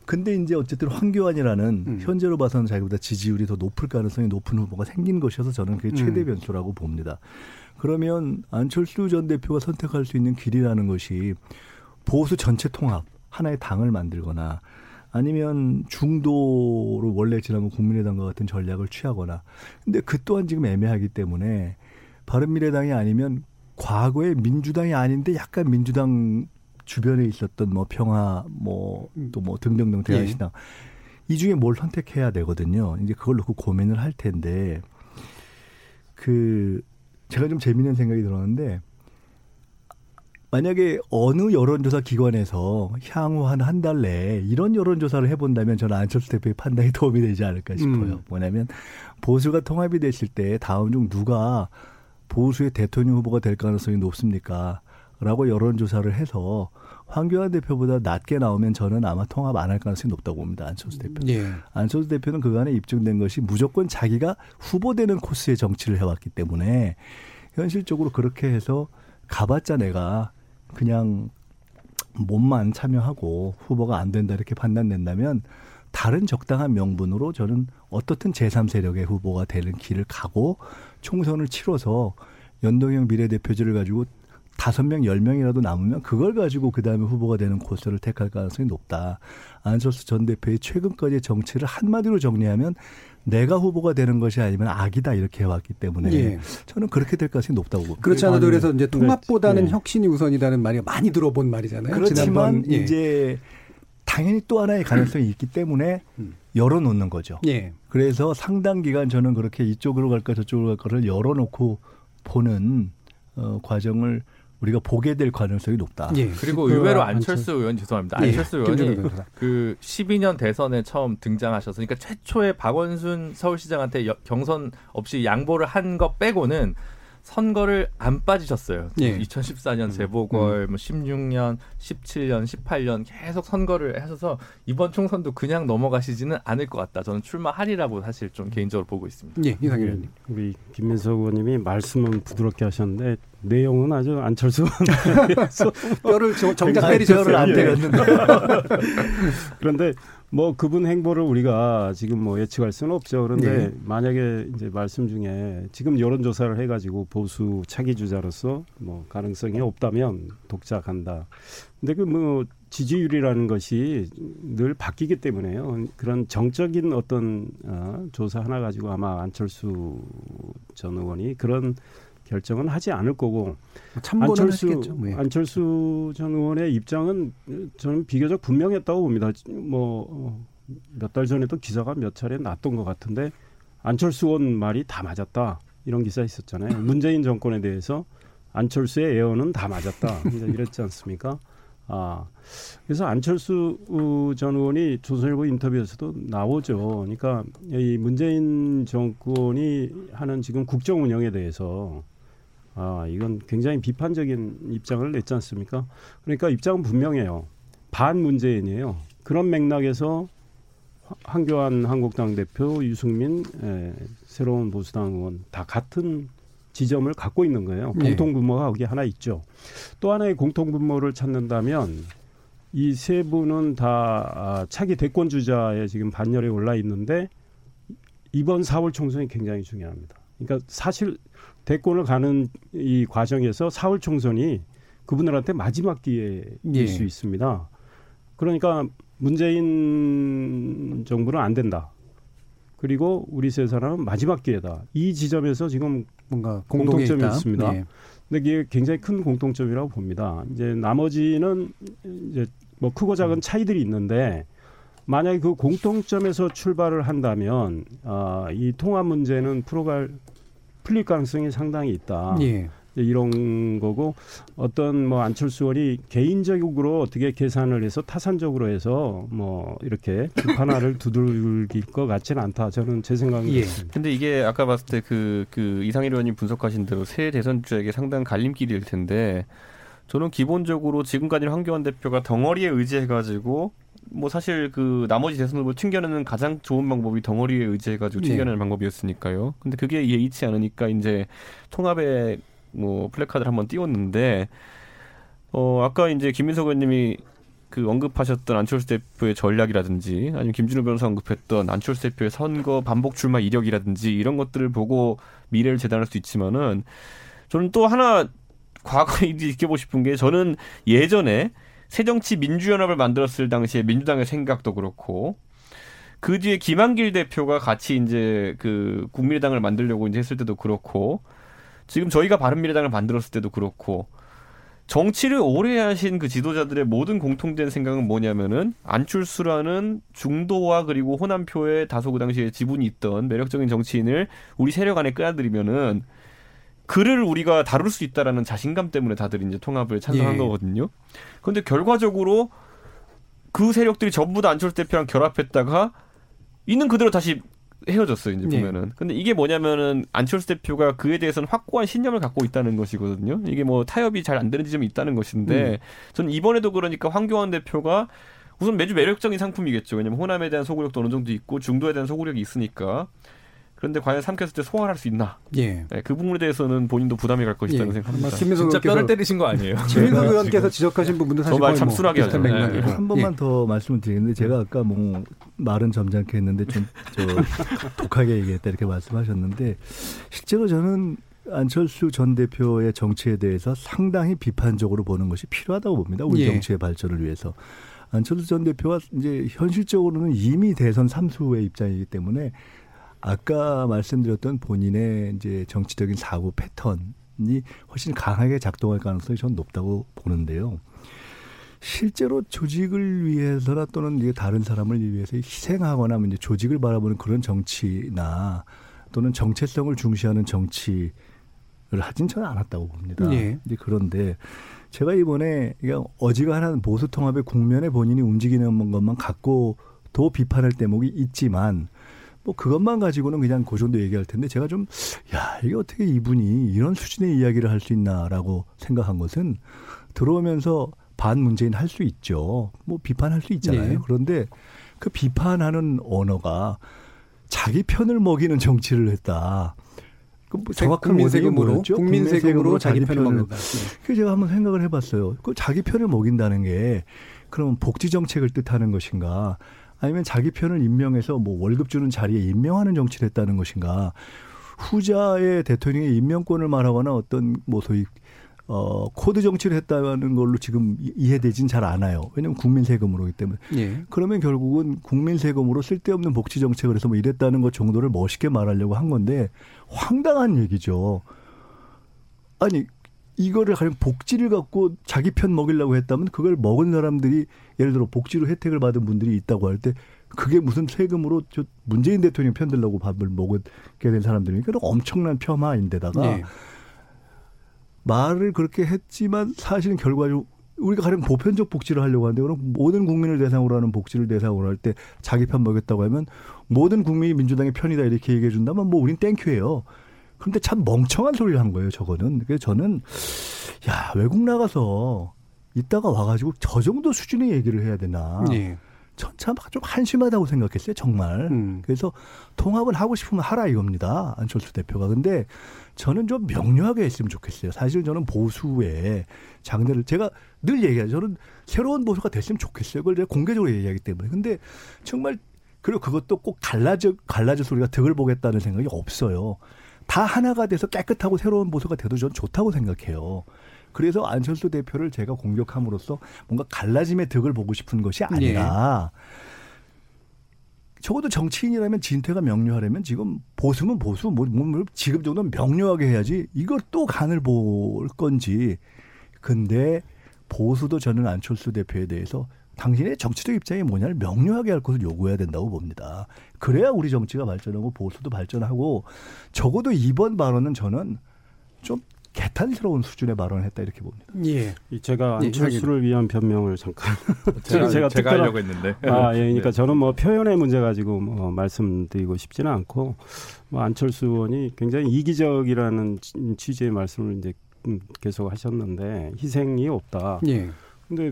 근데 이제 어쨌든 황교안이라는 음. 현재로 봐서는 자기보다 지지율이 더 높을 가능성이 높은 후보가 생긴 것이어서 저는 그게 최대 음. 변수라고 봅니다. 그러면 안철수 전 대표가 선택할 수 있는 길이라는 것이 보수 전체 통합 하나의 당을 만들거나 아니면 중도로 원래 지나면 국민의당과 같은 전략을 취하거나. 근데 그 또한 지금 애매하기 때문에 바른미래당이 아니면 과거에 민주당이 아닌데 약간 민주당 주변에 있었던 뭐 평화 뭐 또뭐 등등등 대한신당 이 중에 뭘 선택해야 되거든요. 이제 그걸 놓고 고민을 할 텐데 그 제가 좀 재미있는 생각이 들었는데 만약에 어느 여론조사 기관에서 향후 한 한 달 내에 이런 여론조사를 해본다면 저는 안철수 대표의 판단에 도움이 되지 않을까 싶어요. 음. 뭐냐면 보수가 통합이 됐을 때 다음 중 누가 보수의 대통령 후보가 될 가능성이 높습니까? 라고 여론조사를 해서 황교안 대표보다 낮게 나오면 저는 아마 통합 안 할 가능성이 높다고 봅니다. 안철수 대표. 예. 안철수 대표는 그간에 입증된 것이 무조건 자기가 후보되는 코스의 정치를 해왔기 때문에 현실적으로 그렇게 해서 가봤자 내가 그냥 몸만 참여하고 후보가 안 된다 이렇게 판단된다면 다른 적당한 명분으로 저는 어떻든 제3세력의 후보가 되는 길을 가고 총선을 치러서 연동형 비례대표제를 가지고 다섯 명, 열 명이라도 남으면 그걸 가지고 그 다음에 후보가 되는 코스를 택할 가능성이 높다. 안철수 전 대표의 최근까지의 정치를 한마디로 정리하면 내가 후보가 되는 것이 아니면 악이다 이렇게 해왔기 때문에 예. 저는 그렇게 될 가능성이 높다고 봅니다. 그렇지 않아도 그래서 이제 통합보다는 네. 혁신이 우선이라는 말이 많이 들어본 말이잖아요. 그렇지만 지난번, 예. 이제 당연히 또 하나의 가능성이 있기 때문에 음. 열어놓는 거죠. 예. 그래서 상당 기간 저는 그렇게 이쪽으로 갈까 저쪽으로 갈까를 열어놓고 보는 어, 과정을 우리가 보게 될 가능성이 높다. 예. 그리고 그 의외로 안철- 안철수 의원 죄송합니다. 예. 안철수 김준호 의원이. 그 12년 대선에 처음 등장하셔서 그러니까 최초에 박원순 서울시장한테 여- 경선 없이 양보를 한 것 빼고는 선거를 안 빠지셨어요. 예. 2014년 재보궐, 뭐 16년, 17년, 18년 계속 선거를 하셔서 이번 총선도 그냥 넘어가시지는 않을 것 같다. 저는 출마하리라고 사실 좀 개인적으로 보고 있습니다. 예, 이상일 예, 의원님. 우리 김민석 의원님이 말씀은 부드럽게 하셨는데 내용은 아주 안철수 뼈를 정- 정작 때리셨어요. 저를 안 예. 때렸는데. 그런데 뭐 그분 행보를 우리가 지금 뭐 예측할 수는 없죠. 그런데 네. 만약에 이제 말씀 중에 지금 여론 조사를 해가지고 보수 차기 주자로서 뭐 가능성이 없다면 독자 간다. 근데 그 뭐 지지율이라는 것이 늘 바뀌기 때문에요. 그런 정적인 어떤 어, 조사 하나 가지고 아마 안철수 전 의원이 그런 결정은 하지 않을 거고 참고는 안철수 하시겠죠. 뭐, 예. 안철수 전 의원의 입장은 저는 비교적 분명했다고 봅니다. 뭐 몇 달 전에도 기사가 몇 차례 났던 것 같은데 안철수 의원 말이 다 맞았다 이런 기사 있었잖아요. 문재인 정권에 대해서 안철수의 예언은 다 맞았다 이랬지 않습니까? 아 그래서 안철수 어, 전 의원이 조선일보 인터뷰에서도 나오죠. 그러니까 이 문재인 정권이 하는 지금 국정 운영에 대해서 아, 이건 굉장히 비판적인 입장을 냈지 않습니까? 그러니까 입장은 분명해요. 반 문재인이에요. 그런 맥락에서 화- 한교안 한국당 대표, 유승민 에, 새로운 보수당 의원 다 같은 지점을 갖고 있는 거예요. 예. 공통 분모가 거기 하나 있죠. 또 하나의 공통 분모를 찾는다면 이 세 분은 다 아, 차기 대권 주자의 지금 반열에 올라 있는데 이번 4월 총선이 굉장히 중요합니다. 그러니까 사실 대권을 가는 이 과정에서 4월 총선이 그분들한테 마지막 기회일 예. 수 있습니다. 그러니까 문재인 정부는 안 된다. 그리고 우리 세 사람은 마지막 기회다. 이 지점에서 지금 뭔가 공통점이 있다. 있습니다. 예. 근데 이게 굉장히 큰 공통점이라고 봅니다. 이제 나머지는 이제 뭐 크고 작은 차이들이 있는데 만약에 그 공통점에서 출발을 한다면 아, 이 통합 문제는 풀어갈 풀릴 가능성이 상당히 있다. 예. 이런 거고 어떤 뭐 안철수 의원이 개인적으로 어떻게 계산을 해서 타산적으로 해서 뭐 이렇게 비판화를 두들길 것 같지는 않다. 저는 제 생각은 예. 그렇습니다. 근데 이게 아까 봤을 때그그 이상일 의원님 분석하신 대로 새 대선 주자에게 상당한 갈림길일 텐데 저는 기본적으로 지금까지 황교안 대표가 덩어리에 의지해가지고 뭐 사실 그 나머지 대선 후보 튕겨내는 가장 좋은 방법이 덩어리에 의지해가지고 네. 튕겨내는 방법이었으니까요. 근데 그게 예의치 않으니까 이제 통합에 뭐 플래카드를 한번 띄웠는데 어 아까 이제 김민석 의원님이 그 언급하셨던 안철수 대표의 전략이라든지 아니면 김준호 변호사 언급했던 안철수 대표의 선거 반복 출마 이력이라든지 이런 것들을 보고 미래를 재단할 수 있지만은 저는 또 하나 과거에 느껴보고 싶은 게 저는 예전에 새정치 민주연합을 만들었을 당시에 민주당의 생각도 그렇고 그 뒤에 김한길 대표가 같이 이제 그 국민의당을 만들려고 이제 했을 때도 그렇고 지금 저희가 바른미래당을 만들었을 때도 그렇고 정치를 오래 하신 그 지도자들의 모든 공통된 생각은 뭐냐면은 안철수라는 중도와 그리고 호남표의 다소 그 당시에 지분이 있던 매력적인 정치인을 우리 세력 안에 끌어들이면은 그를 우리가 다룰 수 있다라는 자신감 때문에 다들 이제 통합을 찬성한 예. 거거든요. 그런데 결과적으로 그 세력들이 전부 다 안철수 대표랑 결합했다가 있는 그대로 다시 헤어졌어요, 이제 예. 보면은. 근데 이게 뭐냐면은 안철수 대표가 그에 대해서는 확고한 신념을 갖고 있다는 것이거든요. 이게 뭐 타협이 잘 안 되는 지점이 있다는 것인데 음. 저는 이번에도 그러니까 황교안 대표가 우선 매주 매력적인 상품이겠죠. 왜냐면 호남에 대한 소구력도 어느 정도 있고 중도에 대한 소구력이 있으니까. 그런데 과연 삼켰을 때 소화할 수 있나? 예. 네, 그 부분에 대해서는 본인도 부담이 갈 것이라는 예. 생각합니다. 진짜 뼈를 때리신 거 아니에요? 김민석 의원께서 지적하신 부분도 사실 말 거의 참뭐 하죠. 네. 한 번만 예. 더 말씀을 드리는데 제가 아까 뭐 말은 점잖게 했는데 좀저 독하게 얘기했다 이렇게 말씀하셨는데 실제로 저는 안철수 전 대표의 정치에 대해서 상당히 비판적으로 보는 것이 필요하다고 봅니다. 우리 예. 정치의 발전을 위해서. 안철수 전 대표가 이제 현실적으로는 이미 대선 삼수의 입장이기 때문에 아까 말씀드렸던 본인의 이제 정치적인 사고 패턴이 훨씬 강하게 작동할 가능성이 전 높다고 보는데요. 실제로 조직을 위해서나 또는 이제 다른 사람을 위해서 희생하거나 이제 조직을 바라보는 그런 정치나 또는 정체성을 중시하는 정치를 하진 저는 않았다고 봅니다. 예. 이제 그런데 제가 이번에 그냥 어지간한 보수 통합의 국면에 본인이 움직이는 것만 갖고도 비판할 대목이 있지만 뭐 그것만 가지고는 그냥 그 정도 얘기할 텐데 제가 좀 야 이게 어떻게 이분이 이런 수준의 이야기를 할 수 있나라고 생각한 것은 들어오면서 반 문재인 할 수 있죠. 뭐 비판할 수 있잖아요. 네. 그런데 그 비판하는 언어가 자기 편을 먹이는 정치를 했다. 그뭐 정확한 국민 세금으로? 국민 세금으로 자기 편을 편을 먹는다. 네. 그래서 제가 한번 생각을 해봤어요. 그 자기 편을 먹인다는 게 그러면 복지 정책을 뜻하는 것인가? 아니면 자기 편을 임명해서 뭐 월급 주는 자리에 임명하는 정치를 했다는 것인가? 후자의 대통령의 임명권을 말하거나 어떤 뭐 소위 어 코드 정치를 했다는 걸로 지금 이- 이해되진 잘 않아요. 왜냐하면 국민 세금으로기 때문에. 예. 그러면 결국은 국민 세금으로 쓸데없는 복지 정책을 해서 뭐 이랬다는 것 정도를 멋있게 말하려고 한 건데 황당한 얘기죠. 아니 이거를 가령 복지를 갖고 자기 편 먹이려고 했다면 그걸 먹은 사람들이 예를 들어 복지로 혜택을 받은 분들이 있다고 할 때 그게 무슨 세금으로 저 문재인 대통령 편 들려고 밥을 먹게 된 사람들이니까 엄청난 폄하인데다가 예. 말을 그렇게 했지만 사실은 결과적으로 우리가 가령 보편적 복지를 하려고 하는데 그럼 모든 국민을 대상으로 하는 복지를 대상으로 할 때 자기 편 먹였다고 하면 모든 국민이 민주당의 편이다 이렇게 얘기해 준다면 뭐 우린 땡큐예요. 그런데 참 멍청한 소리를 한 거예요, 저거는. 그래서 저는 야, 외국 나가서 이따가 와가지고 저 정도 수준의 얘기를 해야 되나. 예. 전참 좀 한심하다고 생각했어요, 정말. 음. 그래서 통합을 하고 싶으면 하라 이겁니다. 안철수 대표가. 근데 저는 좀 명료하게 했으면 좋겠어요. 사실 저는 보수의 장래를 제가 늘 얘기하죠. 저는 새로운 보수가 됐으면 좋겠어요. 그걸 제가 공개적으로 얘기하기 때문에. 근데 정말 그리고 그것도 꼭 갈라져 갈라져 소리가 득을 보겠다는 생각이 없어요. 다 하나가 돼서 깨끗하고 새로운 보수가 돼도 전 좋다고 생각해요. 그래서 안철수 대표를 제가 공격함으로써 뭔가 갈라짐의 득을 보고 싶은 것이 아니라 적어도 정치인이라면 진퇴가 명료하려면 지금 보수면 보수, 뭐, 뭐, 뭐 지금 정도는 명료하게 해야지 이걸 또 간을 볼 건지. 근데 보수도 저는 안철수 대표에 대해서 당신의 정치적 입장이 뭐냐를 명료하게 할 것을 요구해야 된다고 봅니다. 그래야 우리 정치가 발전하고 보수도 발전하고 적어도 이번 발언은 저는 좀 개탄스러운 수준의 발언을 했다 이렇게 봅니다. 예. 이 제가 예, 안철수를 위한 변명을 잠깐 제가, 제가 제가 하려고 했는데. 아, 예, 그러니까 저는 뭐 표현의 문제 가지고 뭐 말씀드리고 싶지는 않고 뭐 안철수 의원이 굉장히 이기적이라는 치- 취지의 말씀을 이제 음, 계속 하셨는데 희생이 없다. 예. 근데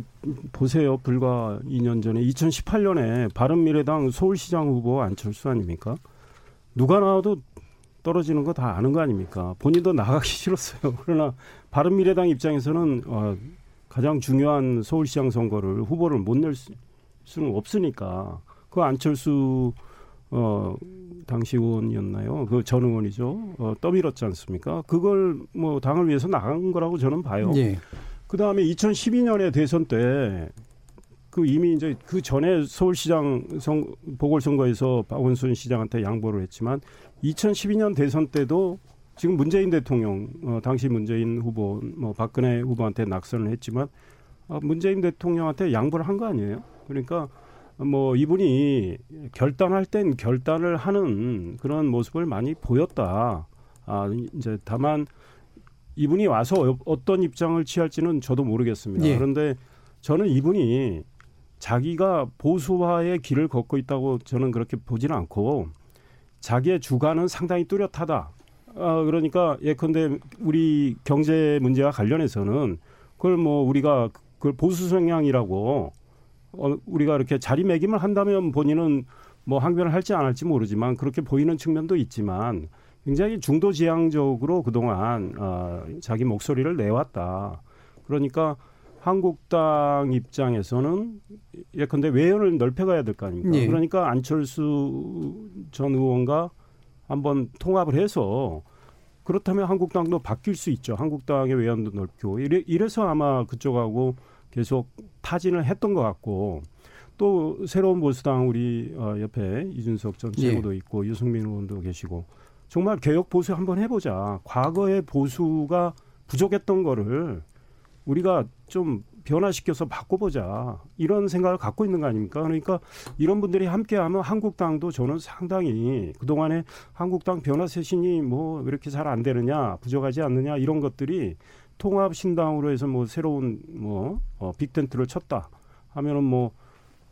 보세요. 불과 2년 전에 2018년에 바른미래당 서울시장 후보 안철수 아닙니까? 누가 나와도 떨어지는 거 다 아는 거 아닙니까? 본인도 나가기 싫었어요. 그러나 바른미래당 입장에서는 어, 가장 중요한 서울시장 선거를 후보를 못 낼 수는 없으니까 그 안철수 어 당시 의원이었나요? 그 전 의원이죠. 어, 떠밀었지 않습니까? 그걸 뭐 당을 위해서 나간 거라고 저는 봐요. 예. 그 다음에 2012년에 대선 때 그 이미 이제 그 전에 서울시장 선 보궐선거에서 박원순 시장한테 양보를 했지만 2012년 대선 때도 지금 문재인 대통령 어, 당시 문재인 후보 뭐 박근혜 후보한테 낙선을 했지만 어, 문재인 대통령한테 양보를 한 거 아니에요? 그러니까 뭐 이분이 결단할 땐 결단을 하는 그런 모습을 많이 보였다. 아 이제 다만 이분이 와서 어- 어떤 입장을 취할지는 저도 모르겠습니다. 예. 그런데 저는 이분이 자기가 보수화의 길을 걷고 있다고 저는 그렇게 보지는 않고 자기의 주관은 상당히 뚜렷하다. 아, 그러니까 예컨대 우리 경제 문제와 관련해서는 그걸 뭐 우리가 그걸 보수 성향이라고 어, 우리가 이렇게 자리매김을 한다면 본인은 뭐 항변을 할지 안 할지 모르지만 그렇게 보이는 측면도 있지만 굉장히 중도 지향적으로 그동안 어, 자기 목소리를 내왔다. 그러니까 한국당 입장에서는 예컨대 외연을 넓혀가야 될 거 아닙니까? 예. 그러니까 안철수 전 의원과 한번 통합을 해서 그렇다면 한국당도 바뀔 수 있죠. 한국당의 외연도 넓히고 이래, 이래 서 아마 그쪽하고 계속 타진을 했던 것 같고 또 새로운 보수당 우리 어, 옆에 이준석 전 예. 최고도 있고 유승민 의원도 계시고 정말 개혁 보수 한번 해보자. 과거의 보수가 부족했던 거를 우리가 좀 변화시켜서 바꿔보자 이런 생각을 갖고 있는 거 아닙니까? 그러니까 이런 분들이 함께하면 한국당도 저는 상당히 그 동안에 한국당 변화 쇄신이 뭐 이렇게 잘 안 되느냐 부족하지 않느냐 이런 것들이 통합 신당으로 해서 뭐 새로운 뭐 어, 빅텐트를 쳤다 하면은 뭐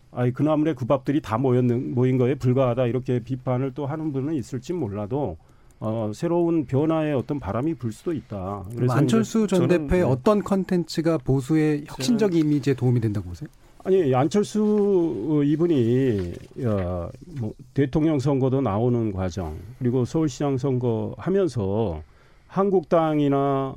아이 그 나물에 그 밥들이 다 모였는 모인 거에 불과하다 이렇게 비판을 또 하는 분은 있을지 몰라도 어, 새로운 변화의 어떤 바람이 불 수도 있다. 그래서 안철수 전 대표의 네. 어떤 컨텐츠가 보수의 혁신적 이미지에 도움이 된다고 보세요? 아니 안철수 이분이 어, 뭐 대통령 선거도 나오는 과정 그리고 서울시장 선거 하면서 한국당이나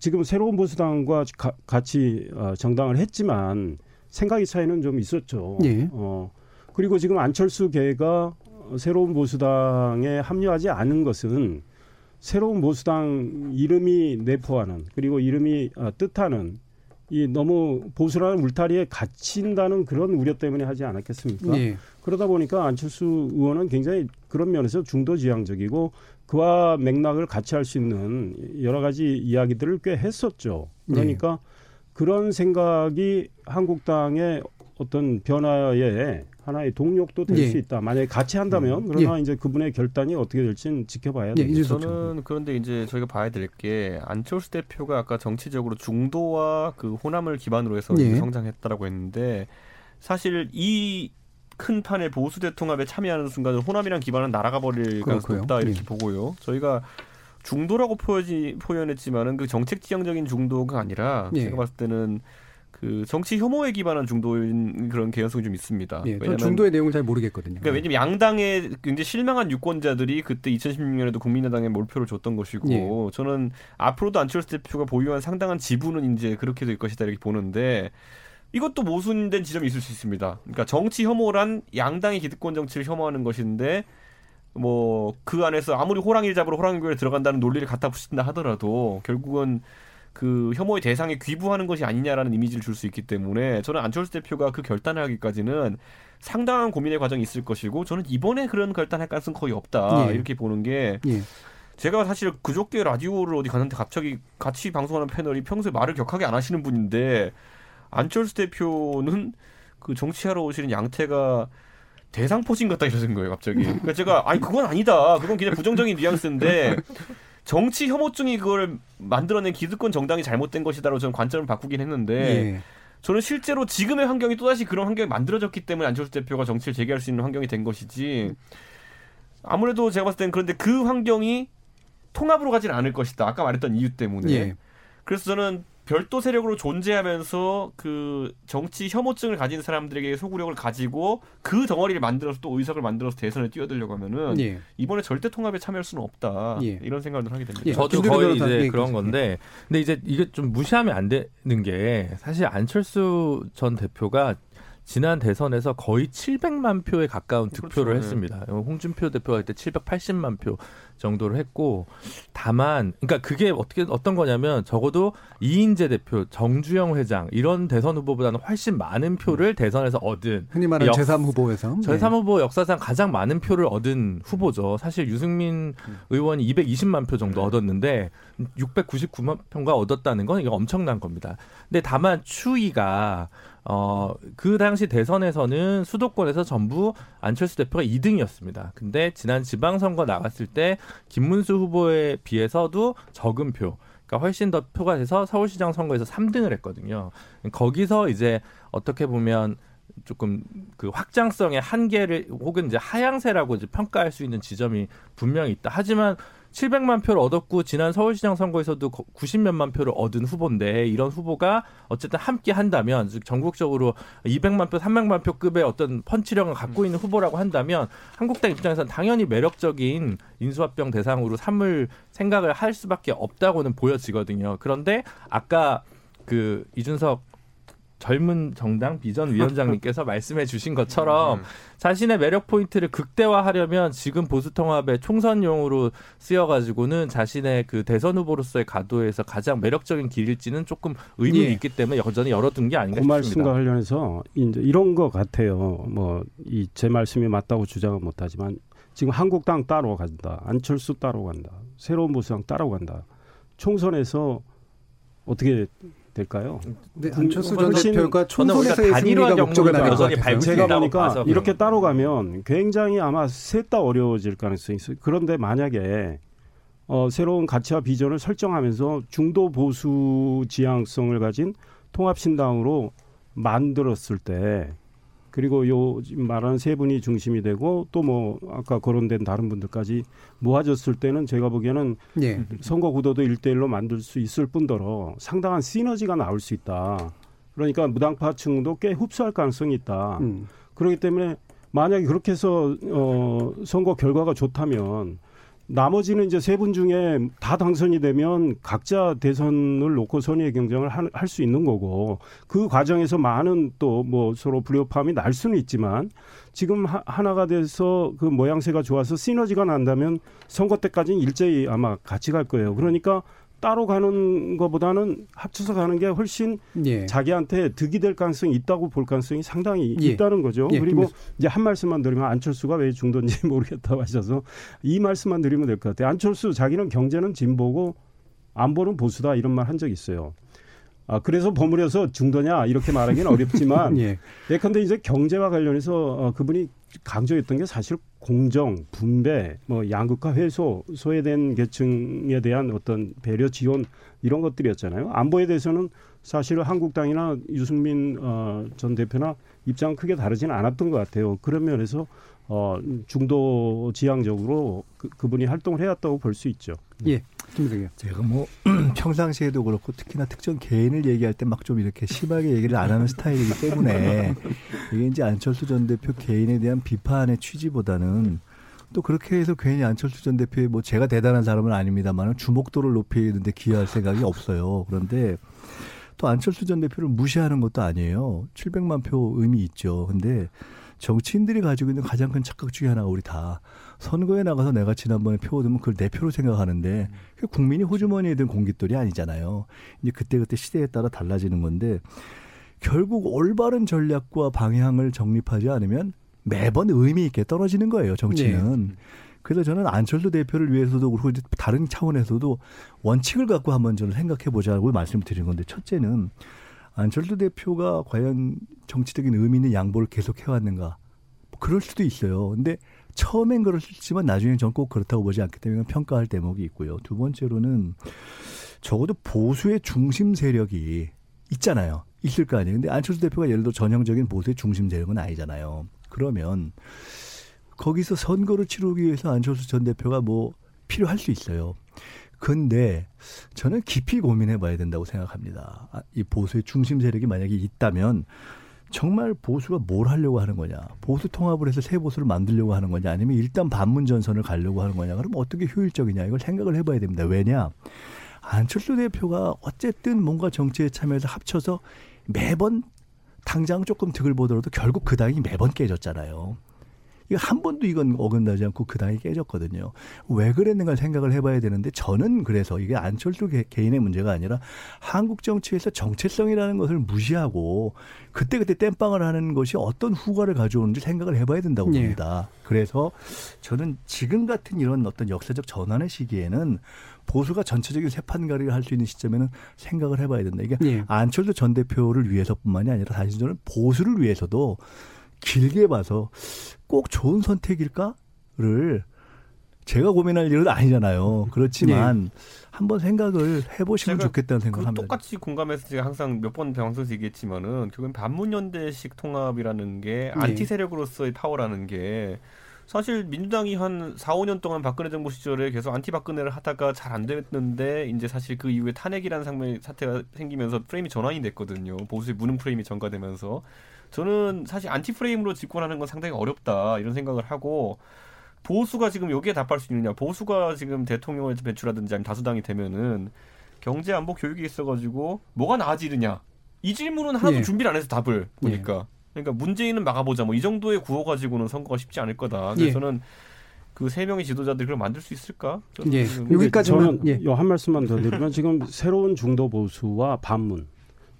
지금 새로운 보수당과 가, 같이 어, 정당을 했지만 생각의 차이는 좀 있었죠. 예. 어, 그리고 지금 안철수 계가 새로운 보수당에 합류하지 않은 것은 새로운 보수당 이름이 내포하는 그리고 이름이 어, 뜻하는 이 너무 보수라는 울타리에 갇힌다는 그런 우려 때문에 하지 않았겠습니까? 예. 그러다 보니까 안철수 의원은 굉장히 그런 면에서 중도 지향적이고 그와 맥락을 같이 할 수 있는 여러 가지 이야기들을 꽤 했었죠. 그러니까 그런 생각이 한국당의 어떤 변화에 하나의 동력도 될 예. 수 있다. 만약에 같이 한다면 그러나 이제 그분의 결단이 어떻게 될지는 지켜봐야 예, 되죠. 저는 그런데 이제 저희가 봐야 될 게 안철수 대표가 아까 정치적으로 중도와 그 호남을 기반으로 해서 예. 성장했다라고 했는데 사실 이 큰 판의 보수 대통합에 참여하는 순간 호남이랑 기반은 날아가 버릴 가능성이. 높다 이렇게 예. 보고요. 저희가 중도라고 표현했지만은 그 정책 지향적인 중도가 아니라 예. 제가 봤을 때는 그 정치 혐오에 기반한 중도인 그런 개연성이 좀 있습니다. 예, 왜냐면 중도의 내용을 잘 모르겠거든요. 그러니까 왜냐면 양당에 굉장히 실망한 유권자들이 그때 2016년에도 국민의당에 몰표를 줬던 것이고 예. 저는 앞으로도 안철수 대표가 보유한 상당한 지분은 이제 그렇게 될 것이다 이렇게 보는데 이것도 모순된 지점이 있을 수 있습니다. 그러니까 정치 혐오란 양당의 기득권 정치를 혐오하는 것인데 뭐 그 안에서 아무리 호랑이를 잡으러 호랑이 교에 들어간다는 논리를 갖다 붙인다 하더라도 결국은 그 혐오의 대상에 귀부하는 것이 아니냐라는 이미지를 줄 수 있기 때문에 저는 안철수 대표가 그 결단을 하기까지는 상당한 고민의 과정이 있을 것이고 저는 이번에 그런 결단할 가능성 은 거의 없다 예. 이렇게 보는 게 예. 제가 사실 그저께 라디오를 어디 갔는데 갑자기 같이 방송하는 패널이 평소에 말을 격하게 안 하시는 분인데 안철수 대표는 그 정치하러 오시는 양태가 대상포진 같다 이러는 거예요 갑자기. 그러니까 제가 아니 그건 아니다. 그건 그냥 부정적인 뉘앙스인데 정치 혐오증이 그걸 만들어낸 기득권 정당이 잘못된 것이다라고 저는 관점을 바꾸긴 했는데 예. 저는 실제로 지금의 환경이 또다시 그런 환경이 만들어졌기 때문에 안철수 대표가 정치를 재개할 수 있는 환경이 된 것이지 아무래도 제가 봤을 땐 그런데 그 환경이 통합으로 가지는 않을 것이다. 아까 말했던 이유 때문에. 예. 그래서 저는 별도 세력으로 존재하면서 그 정치 혐오증을 가진 사람들에게 소구력을 가지고 그 덩어리를 만들어서 또 의석을 만들어서 대선에 뛰어들려고 하면은 예. 이번에 절대 통합에 참여할 수는 없다. 예. 이런 생각을 하게 됩니다. 예. 저도 거의 이제 예, 그런 건데, 근데 이제 이게 좀 무시하면 안 되는 게 사실 안철수 전 대표가 지난 대선에서 거의 700만 표에 가까운 득표를 그렇죠. 했습니다. 홍준표 대표가 그때 780만 표 정도를 했고, 다만, 그러니까 그게 어떻게 어떤 거냐면 적어도 이인재 대표, 정주영 회장 이런 대선 후보보다는 훨씬 많은 표를 대선에서 얻은 흔히 말하는 역- 제3 후보에서 저희 사무부 역사상 가장 많은 표를 얻은 후보죠. 사실 유승민 의원이 220만 표 정도 얻었는데 699만 표가 얻었다는 건 이게 엄청난 겁니다. 근데 다만 추이가 어, 그 당시 대선에서는 수도권에서 전부 안철수 대표가 2등이었습니다. 근데 지난 지방선거 나갔을 때 김문수 후보에 비해서도 적은 표, 그러니까 훨씬 더 표가 돼서 서울시장 선거에서 3등을 했거든요. 거기서 이제 어떻게 보면 조금 그 확장성의 한계를 혹은 이제 하향세라고 이제 평가할 수 있는 지점이 분명히 있다. 하지만 700만 표를 얻었고 지난 서울시장 선거에서도 90몇만 표를 얻은 후보인데 이런 후보가 어쨌든 함께 한다면 즉 전국적으로 200만 표, 300만 표 급의 어떤 펀치력을 갖고 있는 후보라고 한다면 한국당 입장에서는 당연히 매력적인 인수합병 대상으로 삼을 생각을 할 수밖에 없다고는 보여지거든요. 그런데 아까 그 이준석 젊은 정당 비전 위원장님께서 말씀해 주신 것처럼 자신의 매력 포인트를 극대화하려면 지금 보수 통합의 총선용으로 쓰여 가지고는 자신의 그 대선 후보로서의 가도에서 가장 매력적인 길일지는 조금 의문이 예. 있기 때문에 여전히 열어둔 게 아닌가 그 말씀과 싶습니다. 관련해서 이제 이런 것 같아요. 뭐 이 제 말씀이 맞다고 주장은 못 하지만 지금 한국당 따로 간다, 안철수 따로 간다, 새로운 보수당 따로 간다. 총선에서 어떻게 될까요? 근데 안철수 전 대표가 총선에서의 단일화 승리가 목적은 아닐 것 같아요. 제가 보니까 이렇게 따로 가면 굉장히 아마 셋 다 어려워질 가능성이 있어요. 그런데 만약에 어, 새로운 가치와 비전을 설정하면서 중도 보수 지향성을 가진 통합신당으로 만들었을 때 그리고 요 말하는 세 분이 중심이 되고 또 뭐 아까 거론된 다른 분들까지 모아졌을 때는 제가 보기에는 예. 선거 구도도 일대일로 만들 수 있을 뿐더러 상당한 시너지가 나올 수 있다. 그러니까 무당파층도 꽤 흡수할 가능성이 있다. 음. 그렇기 때문에 만약에 그렇게 해서 어 선거 결과가 좋다면 나머지는 이제 세 분 중에 다 당선이 되면 각자 대선을 놓고 선의의 경쟁을 할 수 있는 거고 그 과정에서 많은 또 뭐 서로 불협화음이 날 수는 있지만 지금 하, 하나가 돼서 그 모양새가 좋아서 시너지가 난다면 선거 때까지는 일제히 아마 같이 갈 거예요. 그러니까 따로 가는 것보다는 합쳐서 가는 게 훨씬 예. 자기한테 득이 될 가능성이 있다고 볼 가능성이 상당히 예. 있다는 거죠. 예, 그리고 김 이제 한 말씀만 드리면 안철수가 왜 중도인지 모르겠다고 하셔서 이 말씀만 드리면 될 것 같아요. 안철수 자기는 경제는 진보고 안보는 보수다 이런 말 한 적 있어요. 아 그래서 버무려서 중도냐 이렇게 말하기는 어렵지만 예. 예컨대 이제 경제와 관련해서 어, 그분이 강조했던 게 사실 공정, 분배, 뭐 양극화 해소, 소외된 계층에 대한 어떤 배려 지원 이런 것들이었잖아요. 안보에 대해서는 사실 한국당이나 유승민 어, 전 대표나 입장은 크게 다르지는 않았던 것 같아요. 그런 면에서 어, 중도 지향적으로 그, 그분이 활동을 해왔다고 볼 수 있죠. 예. 제가 뭐 평상시에도 그렇고 특히나 특정 개인을 얘기할 때 막 좀 이렇게 심하게 얘기를 안 하는 스타일이기 때문에 이게 이제 안철수 전 대표 개인에 대한 비판의 취지보다는 또 그렇게 해서 괜히 안철수 전 대표의 뭐 제가 대단한 사람은 아닙니다만 주목도를 높이는데 기여할 생각이 없어요. 그런데 또 안철수 전 대표를 무시하는 것도 아니에요. 700만 표 의미 있죠. 근데 정치인들이 가지고 있는 가장 큰 착각 중에 하나가 우리 다 선거에 나가서 내가 지난번에 표 얻으면 그걸 내 표로 생각하는데 그 국민이 호주머니에 든 공깃돌이 아니잖아요. 이제 그때그때 시대에 따라 달라지는 건데 결국 올바른 전략과 방향을 정립하지 않으면 매번 의미 있게 떨어지는 거예요. 정치는. 그래서 저는 안철수 대표를 위해서도 이제 다른 차원에서도 원칙을 갖고 한번 저는 생각해 보자고 말씀을 드린 건데 첫째는 안철수 대표가 과연 정치적인 의미 있는 양보를 계속 해왔는가? 뭐 그럴 수도 있어요. 근데 처음엔 그렇지만 나중엔 전 꼭 그렇다고 보지 않기 때문에 평가할 대목이 있고요. 두 번째로는 적어도 보수의 중심 세력이 있잖아요. 있을 거 아니에요. 근데 안철수 대표가 예를 들어 전형적인 보수의 중심 세력은 아니잖아요. 그러면 거기서 선거를 치르기 위해서 안철수 전 대표가 뭐 필요할 수 있어요. 근데 저는 깊이 고민해 봐야 된다고 생각합니다. 아, 이 보수의 중심 세력이 만약에 있다면 정말 보수가 뭘 하려고 하는 거냐. 보수 통합을 해서 새 보수를 만들려고 하는 거냐. 아니면 일단 반문 전선을 가려고 하는 거냐. 그럼 어떻게 효율적이냐. 이걸 생각을 해봐야 됩니다. 왜냐. 안철수 대표가 어쨌든 뭔가 정치에 참여해서 합쳐서 매번 당장 조금 득을 보더라도 결국 그 당이 매번 깨졌잖아요. 이거 한 번도 이건 어긋나지 않고 그 당이 깨졌거든요. 왜 그랬는가 생각을 해봐야 되는데 저는 그래서 이게 안철수 개, 개인의 문제가 아니라 한국 정치에서 정체성이라는 것을 무시하고 그때그때 땜빵을 하는 것이 어떤 후과를 가져오는지 생각을 해봐야 된다고 예. 봅니다. 그래서 저는 지금 같은 이런 어떤 역사적 전환의 시기에는 보수가 전체적인 세판가리를 할 수 있는 시점에는 생각을 해봐야 된다. 이게 예. 안철수 전 대표를 위해서뿐만이 아니라 사실 저는 보수를 위해서도 길게 봐서 꼭 좋은 선택일까를 제가 고민할 일은 아니잖아요. 그렇지만 한번 생각을 해보시면 좋겠다는 그 생각합니다. 똑같이 공감해서 제가 항상 몇 번 방송에서 얘기했지만은 결국엔 반문연대식 통합이라는 게 네. 안티 세력으로서의 파워라는 게 사실 민주당이 한 4, 5년 동안 박근혜 정부 시절에 계속 안티 박근혜를 하다가 잘 안 됐는데 이제 사실 그 이후에 탄핵이라는 상황 사태가 생기면서 프레임이 전환이 됐거든요. 보수의 무능 프레임이 전가되면서. 저는 사실 안티 프레임으로 집권하는 건 상당히 어렵다 이런 생각을 하고 보수가 지금 여기에 답할 수 있느냐. 보수가 지금 대통령을 배출하든지 아니면 다수당이 되면은 경제 안보 교육이 있어가지고 뭐가 나아지느냐. 이 질문은 하나도 예. 준비를 안 해서 답을 보니까 그러니까 문재인은 막아보자 뭐 이 정도의 구호 가지고는 선거가 쉽지 않을 거다 예. 그래서 저는 그세 명의 지도자들이 그걸 만들 수 있을까? 저는 예. 여기- 여기까지만, 저는 예. 요한 말씀만 더 드리면 지금 새로운 중도 보수와 반문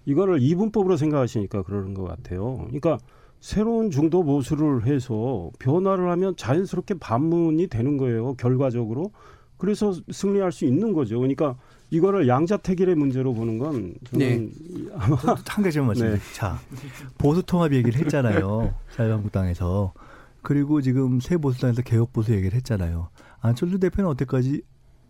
이거를 이분법으로 생각하시니까 그러는 것 같아요. 그러니까 새로운 중도 보수를 해서 변화를 하면 자연스럽게 반문이 되는 거예요. 결과적으로. 그래서 승리할 수 있는 거죠. 그러니까 이거를 양자택일의 문제로 보는 건 저는 저도 한 가지만 말씀드릴게요. 네. 자, 보수 통합 얘기를 했잖아요. 자유한국당에서. 그리고 지금 새 보수당에서 개혁 보수 얘기를 했잖아요. 안철수 대표는 어때까지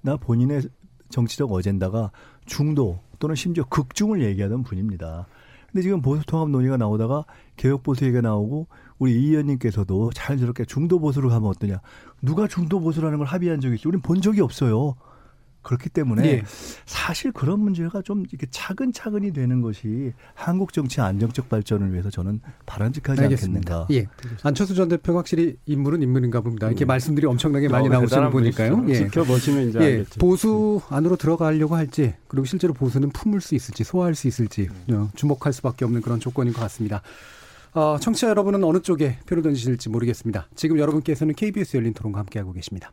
나 본인의 정치적 어젠다가 중도 또는 심지어 극중을 얘기하던 분입니다. 근데 지금 보수 통합 논의가 나오다가 개혁 보수 얘기가 나오고 우리 이 의원님께서도 자연스럽게 중도 보수로 가면 어떠냐. 누가 중도 보수라는 걸 합의한 적이 있어? 우리는 본 적이 없어요. 그렇기 때문에 예. 사실 그런 문제가 좀 이렇게 차근차근히 되는 것이 한국 정치 안정적 발전을 위해서 저는 바람직하지 알겠습니다. 않겠는가. 예. 안철수 전 대표가 확실히 인물은 인물인가 봅니다. 이렇게 음. 말씀들이 엄청나게 많이 어, 나오시는 대단한 보니까요. 예. 지켜보시면 이제 예, 알겠죠. 보수 안으로 들어가려고 할지 그리고 실제로 보수는 품을 수 있을지 소화할 수 있을지 어, 주목할 수밖에 없는 그런 조건인 것 같습니다. 어, 청취자 여러분은 어느 쪽에 표를 던지실지 모르겠습니다. 지금 여러분께서는 KBS 열린 토론과 함께하고 계십니다.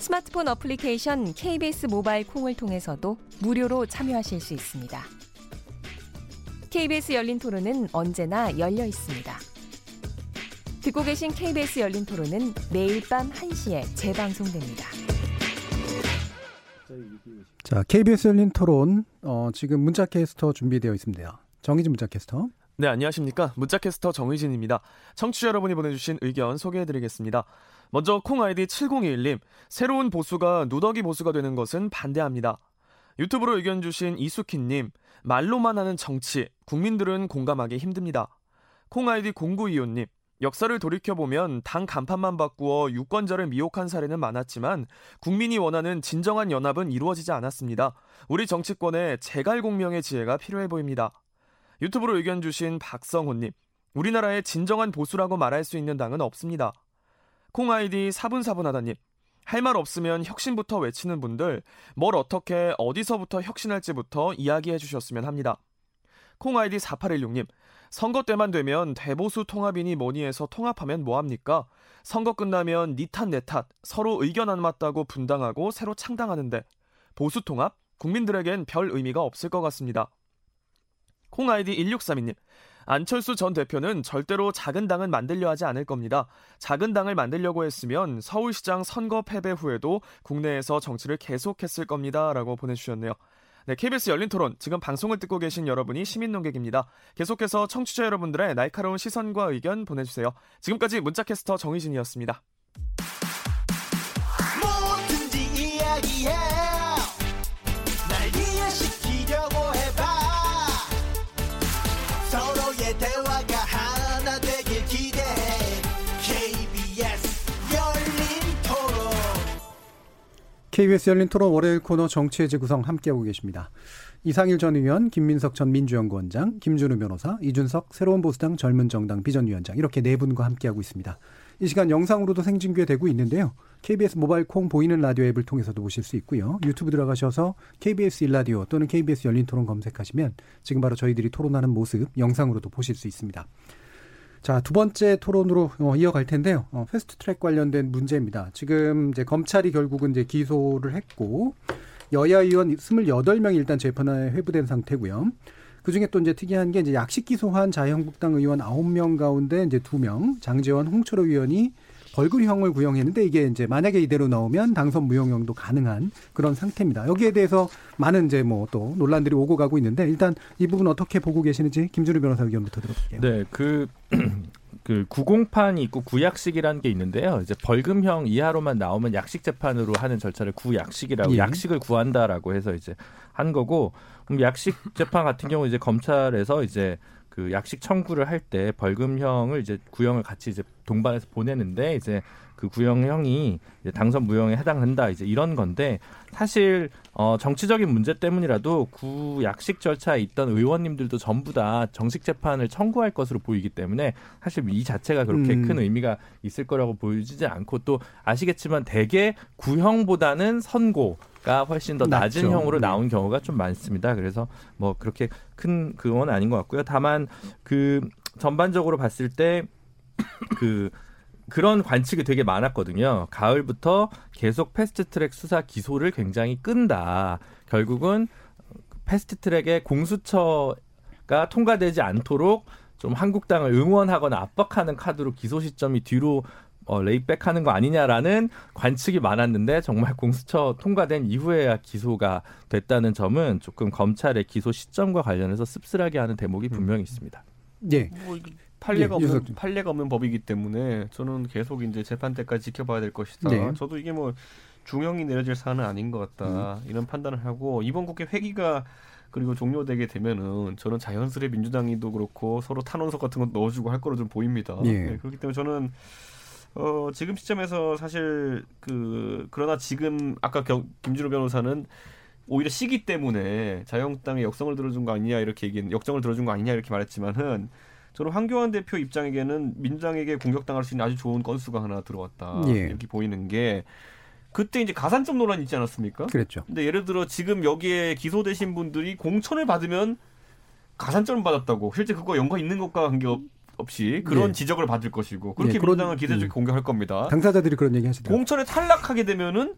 스마트폰 어플리케이션 KBS 모바일 콩을 통해서도 무료로 참여하실 수 있습니다. KBS 열린 토론은 언제나 열려 있습니다. 듣고 계신 KBS 열린 토론은 매일 밤 1시에 재방송됩니다. 자, KBS 열린 토론 어, 지금 문자 캐스터 준비되어 있습니다. 정희진 문자 캐스터. 네, 안녕하십니까. 문자 캐스터 정의진입니다. 청취자 여러분이 보내주신 의견 소개해드리겠습니다. 먼저 콩 아이디 7021님, 새로운 보수가 누더기 보수가 되는 것은 반대합니다. 유튜브로 의견 주신 이수키님, 말로만 하는 정치, 국민들은 공감하기 힘듭니다. 콩 아이디 0925님, 역사를 돌이켜보면 당 간판만 바꾸어 유권자를 미혹한 사례는 많았지만 국민이 원하는 진정한 연합은 이루어지지 않았습니다. 우리 정치권에 제갈공명의 지혜가 필요해 보입니다. 유튜브로 의견 주신 박성호님, 우리나라의 진정한 보수라고 말할 수 있는 당은 없습니다. 콩 아이디 사분사분하다님, 할 말 없으면 혁신부터 외치는 분들, 뭘 어떻게 어디서부터 혁신할지부터 이야기해 주셨으면 합니다. 콩 아이디 4816님, 선거 때만 되면 대보수 통합이니 뭐니 해서 통합하면 뭐합니까? 선거 끝나면 니 탓 내 탓, 서로 의견 안 맞다고 분당하고 새로 창당하는데, 보수 통합? 국민들에겐 별 의미가 없을 것 같습니다. 콩 아이디 1632님. 안철수 전 대표는 절대로 작은 당은 만들려 하지 않을 겁니다. 작은 당을 만들려고 했으면 서울시장 선거 패배 후에도 국내에서 정치를 계속했을 겁니다. 라고 보내주셨네요. 네, KBS 열린 토론. 지금 방송을 듣고 계신 여러분이 시민 농객입니다. 계속해서 청취자 여러분들의 날카로운 시선과 의견 보내주세요. 지금까지 문자캐스터 정희진이었습니다. KBS 열린 토론 월요일 코너 정치의 재구성 함께하고 계십니다. 이상일 전 의원, 김민석 전 민주연구원장, 김준우 변호사, 이준석 새로운 보수당 젊은 정당 비전위원장 이렇게 네 분과 함께하고 있습니다. 이 시간 영상으로도 생중계되고 있는데요. KBS 모바일 콩 보이는 라디오 앱을 통해서도 보실 수 있고요. 유튜브 들어가셔서 KBS 일라디오 또는 KBS 열린 토론 검색하시면 지금 바로 저희들이 토론하는 모습 영상으로도 보실 수 있습니다. 자, 두 번째 토론으로 어, 이어갈 텐데요. 어, 패스트 트랙 관련된 문제입니다. 지금 이제 검찰이 결국은 이제 기소를 했고 여야 의원 28명이 일단 재판에 회부된 상태고요. 그 중에 또 이제 특이한 게 이제 약식 기소한 자유한국당 의원 9명 가운데 이제 2명, 장재원, 홍철호 의원이 벌금형을 구형했는데 이게 이제 만약에 이대로 나오면 당선 무용형도 가능한 그런 상태입니다. 여기에 대해서 많은 이제 뭐 또 논란들이 오고 가고 있는데 일단 이 부분 어떻게 보고 계시는지 김준우 변호사 의견부터 들어볼게요. 네, 그, 그 구공판이 있고 구약식이라는 게 있는데요. 이제 벌금형 이하로만 나오면 약식 재판으로 하는 절차를 구약식이라고 예. 약식을 구한다라고 해서 이제 한 거고 그럼 약식 재판 같은 경우 이제 검찰에서 이제 그 약식 청구를 할 때 벌금형을 이제 구형을 같이 이제 동반해서 보내는데 이제 그 구형형이 이제 당선 무형에 해당한다. 이제 이런 건데 사실 어 정치적인 문제 때문이라도 구약식 절차에 있던 의원님들도 전부 다 정식 재판을 청구할 것으로 보이기 때문에 사실 이 자체가 그렇게 음. 큰 의미가 있을 거라고 보이지 않고 또 아시겠지만 대개 구형보다는 선고 가 훨씬 더 낮은 낮죠. 형으로 네. 나온 경우가 좀 많습니다. 그래서 뭐 그렇게 큰 그건 아닌 것 같고요. 다만 그 전반적으로 봤을 때그 그런 관측이 되게 많았거든요. 가을부터 계속 패스트트랙 수사 기소를 굉장히 끈다. 결국은 패스트트랙의 공수처가 통과되지 않도록 좀 한국당을 응원하거나 압박하는 카드로 기소 시점이 뒤로 어, 레이백하는 거 아니냐라는 관측이 많았는데 정말 공수처 통과된 이후에야 기소가 됐다는 점은 조금 검찰의 기소 시점과 관련해서 씁쓸하게 하는 대목이 분명히 있습니다. 예. 뭐 판례가 예, 없는. 판례가 없는 법이기 때문에 저는 계속 이제 재판 때까지 지켜봐야 될 것이다. 네. 저도 이게 뭐 중형이 내려질 사안은 아닌 것 같다 음. 이런 판단을 하고 이번 국회 회기가 그리고 종료되게 되면은 저는 자연스레 민주당이도 그렇고 서로 탄원서 같은 거 넣어주고 할 거로 좀 보입니다. 예. 네, 그렇기 때문에 저는 어 지금 시점에서 사실 그 그러나 지금 아까 겨, 김준호 변호사는 오히려 시기 때문에 자유한국당에 역성을 들어준 거 아니냐 이렇게 얘기 역정을 들어준 거 아니냐 이렇게 말했지만은 저는 황교안 대표 입장에게는 민주당에게 공격당할 수 있는 아주 좋은 건수가 하나 들어왔다 예. 이렇게 보이는 게 그때 이제 가산점 논란이 있지 않았습니까? 그랬죠. 근데 예를 들어 지금 여기에 기소되신 분들이 공천을 받으면 가산점을 받았다고 실제 그거 연관 있는 것과 관계 없- 없이 그런 예. 지적을 받을 것이고 그렇게 예, 그런- 민주당을 기대적으로 음. 공격할 겁니다. 당사자들이 그런 얘기 하시더라고요. 공천에 탈락하게 되면은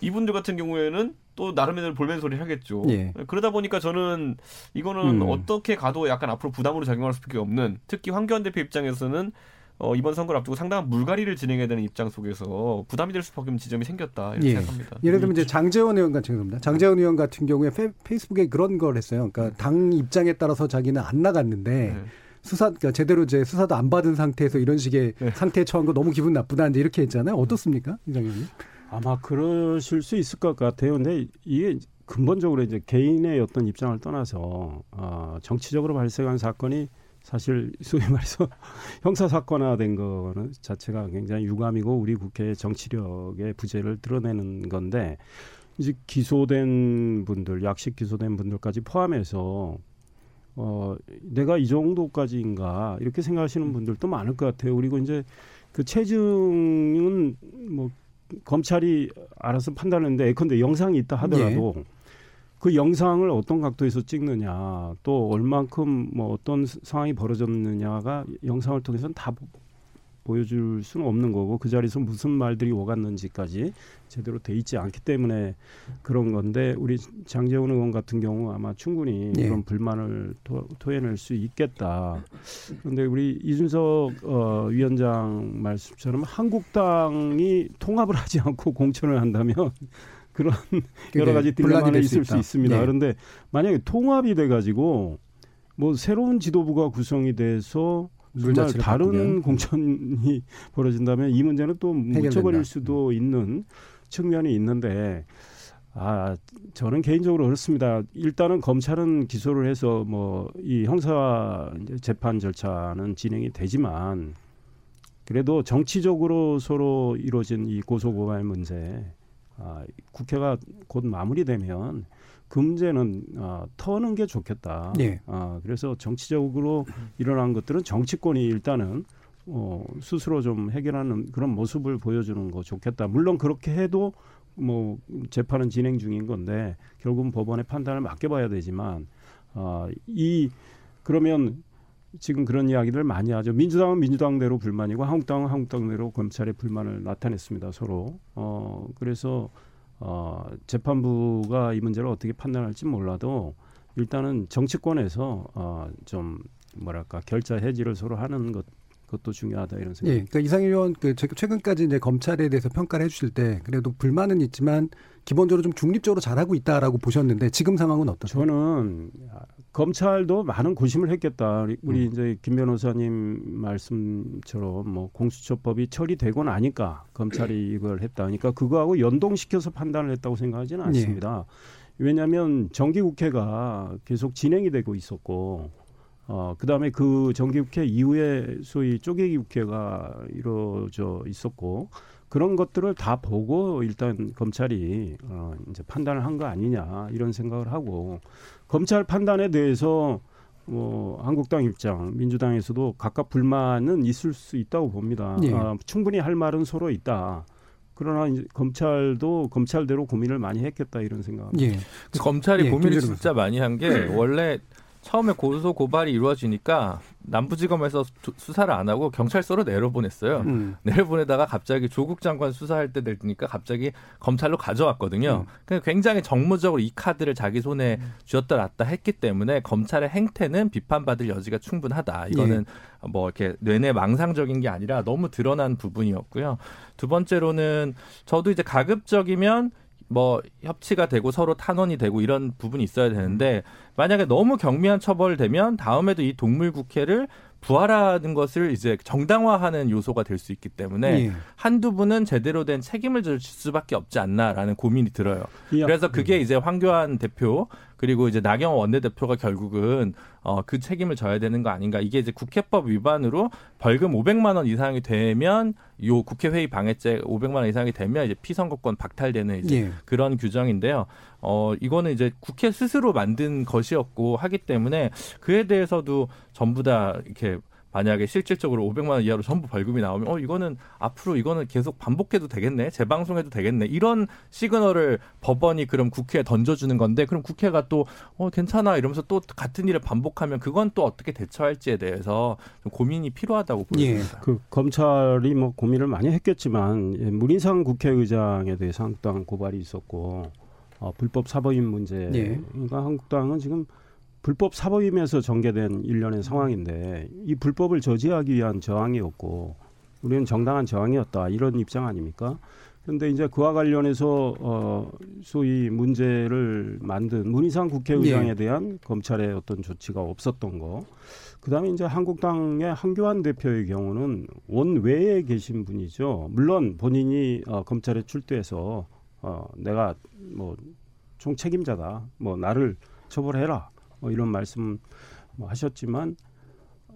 이분들 같은 경우에는 또 나름대로 볼멘 소리를 하겠죠. 예. 그러다 보니까 저는 이거는 음. 어떻게 가도 약간 앞으로 부담으로 작용할 수밖에 없는 특히 황교안 대표 입장에서는 어, 이번 선거를 앞두고 상당한 물갈이를 진행해야 되는 입장 속에서 부담이 될 수밖에 없는 지점이 생겼다 이렇게 예. 생각합니다. 예를 들면 이제 장재원 의원 같은 겁니다. 장재원 의원 같은 경우에 페, 페이스북에 그런 걸 했어요. 그러니까 당 입장에 따라서 자기는 안 나갔는데 네. 수사 그러니까 제대로 이제 수사도 안 받은 상태에서 이런 식의 네. 상태에 처한 거 너무 기분 나쁘다 이제 이렇게 했잖아요. 어떻습니까, 이장 의원님? 아마 그러실 수 있을 것 같아요. 근데 이게 근본적으로 이제 개인의 어떤 입장을 떠나서 어, 정치적으로 발생한 사건이 사실 소위 말해서 형사 사건화된 거는 자체가 굉장히 유감이고 우리 국회의 정치력의 부재를 드러내는 건데 이제 기소된 분들, 약식 기소된 분들까지 포함해서 어 내가 이 정도까지인가 이렇게 생각하시는 분들도 많을 것 같아요. 그리고 이제 그 체증은 뭐 검찰이 알아서 판단하는데 예컨대 영상이 있다 하더라도 그 영상을 어떤 각도에서 찍느냐 또 얼만큼 뭐 어떤 상황이 벌어졌느냐가 영상을 통해서는 다 보- 보여줄 수는 없는 거고 그 자리에서 무슨 말들이 오갔는지까지 제대로 돼 있지 않기 때문에 그런 건데 우리 장재훈 의원 같은 경우 아마 충분히 예. 그런 불만을 토, 토해낼 수 있겠다. 그런데 우리 이준석 어, 위원장 말씀처럼 한국당이 통합을 하지 않고 공천을 한다면 그런 여러 가지 딜레마는 있을 수 있다. 있습니다. 예. 그런데 만약에 통합이 돼가지고 뭐 새로운 지도부가 구성이 돼서 룰 정말 다른 바꾸면. 공천이 벌어진다면 이 문제는 또. 음. 묻혀버릴 수도 있는 측면이 있는데 아 저는 개인적으로 그렇습니다. 일단은 검찰은 기소를 해서 뭐 이 형사 재판 절차는 진행이 되지만 그래도 정치적으로 서로 이루어진 이 고소고발 문제 아, 국회가 곧 마무리되면 그 문제는 아, 터는 게 좋겠다. 예. 아, 그래서 정치적으로 일어난 것들은 정치권이 일단은 어, 스스로 좀 해결하는 그런 모습을 보여주는 거 좋겠다. 물론 그렇게 해도 뭐 재판은 진행 중인 건데 결국은 법원의 판단을 맡겨봐야 되지만 아, 이 그러면 지금 그런 이야기들 많이 하죠. 민주당은 민주당대로 불만이고 한국당은 한국당대로 검찰의 불만을 나타냈습니다. 서로. 어 그래서 어 재판부가 이 문제를 어떻게 판단할지 몰라도 일단은 정치권에서 어좀 뭐랄까 결자 해지를 서로 하는 것 그것도 중요하다 이런 예, 생각이 그러니까 이상일 의원 그 최- 최근까지 이제 검찰에 대해서 평가를 해주실 때 그래도 불만은 있지만 기본적으로 좀 중립적으로 잘하고 있다라고 보셨는데 지금 상황은 어떠세요? 저는 검찰도 많은 고심을 했겠다. 우리, 우리 음. 이제 김 변호사님 말씀처럼 뭐 공수처법이 처리되고 나니까 검찰이 이걸 했다. 그러니까 그거하고 연동시켜서 판단을 했다고 생각하지는 않습니다. 왜냐하면 정기국회가 계속 진행이 되고 있었고, 어 그 다음에 그 정기국회 이후에 소위 쪼개기 국회가 이루어져 있었고 그런 것들을 다 보고 일단 검찰이 어 이제 판단을 한 거 아니냐 이런 생각을 하고 검찰 판단에 대해서 뭐 한국당 입장, 민주당에서도 각각 불만은 있을 수 있다고 봅니다. 예. 아, 충분히 할 말은 서로 있다. 그러나 이제 검찰도 검찰대로 고민을 많이 했겠다 이런 생각합니다. 예. 검찰이 예, 고민을 진짜 많이 한 게 원래 처음에 고소 고발이 이루어지니까 남부지검에서 조- 수사를 안 하고 경찰서로 내려보냈어요. 음. 내려보내다가 갑자기 조국 장관 수사할 때 되니까 갑자기 검찰로 가져왔거든요. 음. 그러니까 굉장히 정무적으로 이 카드를 자기 손에 쥐었다 놨다 했기 때문에 검찰의 행태는 비판받을 여지가 충분하다. 이거는 뭐 이렇게 뇌내 망상적인 게 아니라 너무 드러난 부분이었고요. 두 번째로는 저도 이제 가급적이면 뭐 협치가 되고 서로 탄원이 되고 이런 부분이 있어야 되는데 만약에 너무 경미한 처벌되면 다음에도 이 동물 국회를 부활하는 것을 이제 정당화하는 요소가 될 수 있기 때문에 예. 한두 분은 제대로 된 책임을 질 수밖에 없지 않나라는 고민이 들어요. 이 약- 그래서 그게 이제 황교안 대표 그리고 이제 나경원 원내대표가 결국은 어, 그 책임을 져야 되는 거 아닌가. 이게 이제 국회법 위반으로 벌금 500만 원 이상이 되면 요 국회 회의 방해죄 500만 원 이상이 되면 이제 피선거권 박탈되는 이제 예. 그런 규정인데요. 어, 이거는 이제 국회 스스로 만든 것이었고 하기 때문에 그에 대해서도 전부 다 이렇게 만약에 실질적으로 500만 원 이하로 전부 벌금이 나오면 어 이거는 앞으로 이거는 계속 반복해도 되겠네 재방송해도 되겠네 이런 시그널을 법원이 그럼 국회에 던져주는 건데 그럼 국회가 또 어 괜찮아 이러면서 또 같은 일을 반복하면 그건 또 어떻게 대처할지에 대해서 좀 고민이 필요하다고 예. 보입니다. 그 검찰이 뭐 고민을 많이 했겠지만 예, 문희상 국회의장에 대해서 한국당 고발이 있었고 어, 불법 사보임 문제. 예. 그러니까 한국당은 지금 불법 사보임에서 전개된 일련의 상황인데 이 불법을 저지하기 위한 저항이었고 우리는 정당한 저항이었다 이런 입장 아닙니까? 그런데 이제 그와 관련해서 어 소위 문제를 만든 문희상 국회의장에 예. 대한 검찰의 어떤 조치가 없었던 거. 그다음에 이제 한국당의 한교안 대표의 경우는 원외에 계신 분이죠. 물론 본인이 어, 검찰에 출두해서 어, 내가 뭐 총책임자다. 뭐 나를 처벌해라. 뭐 이런 말씀 뭐 하셨지만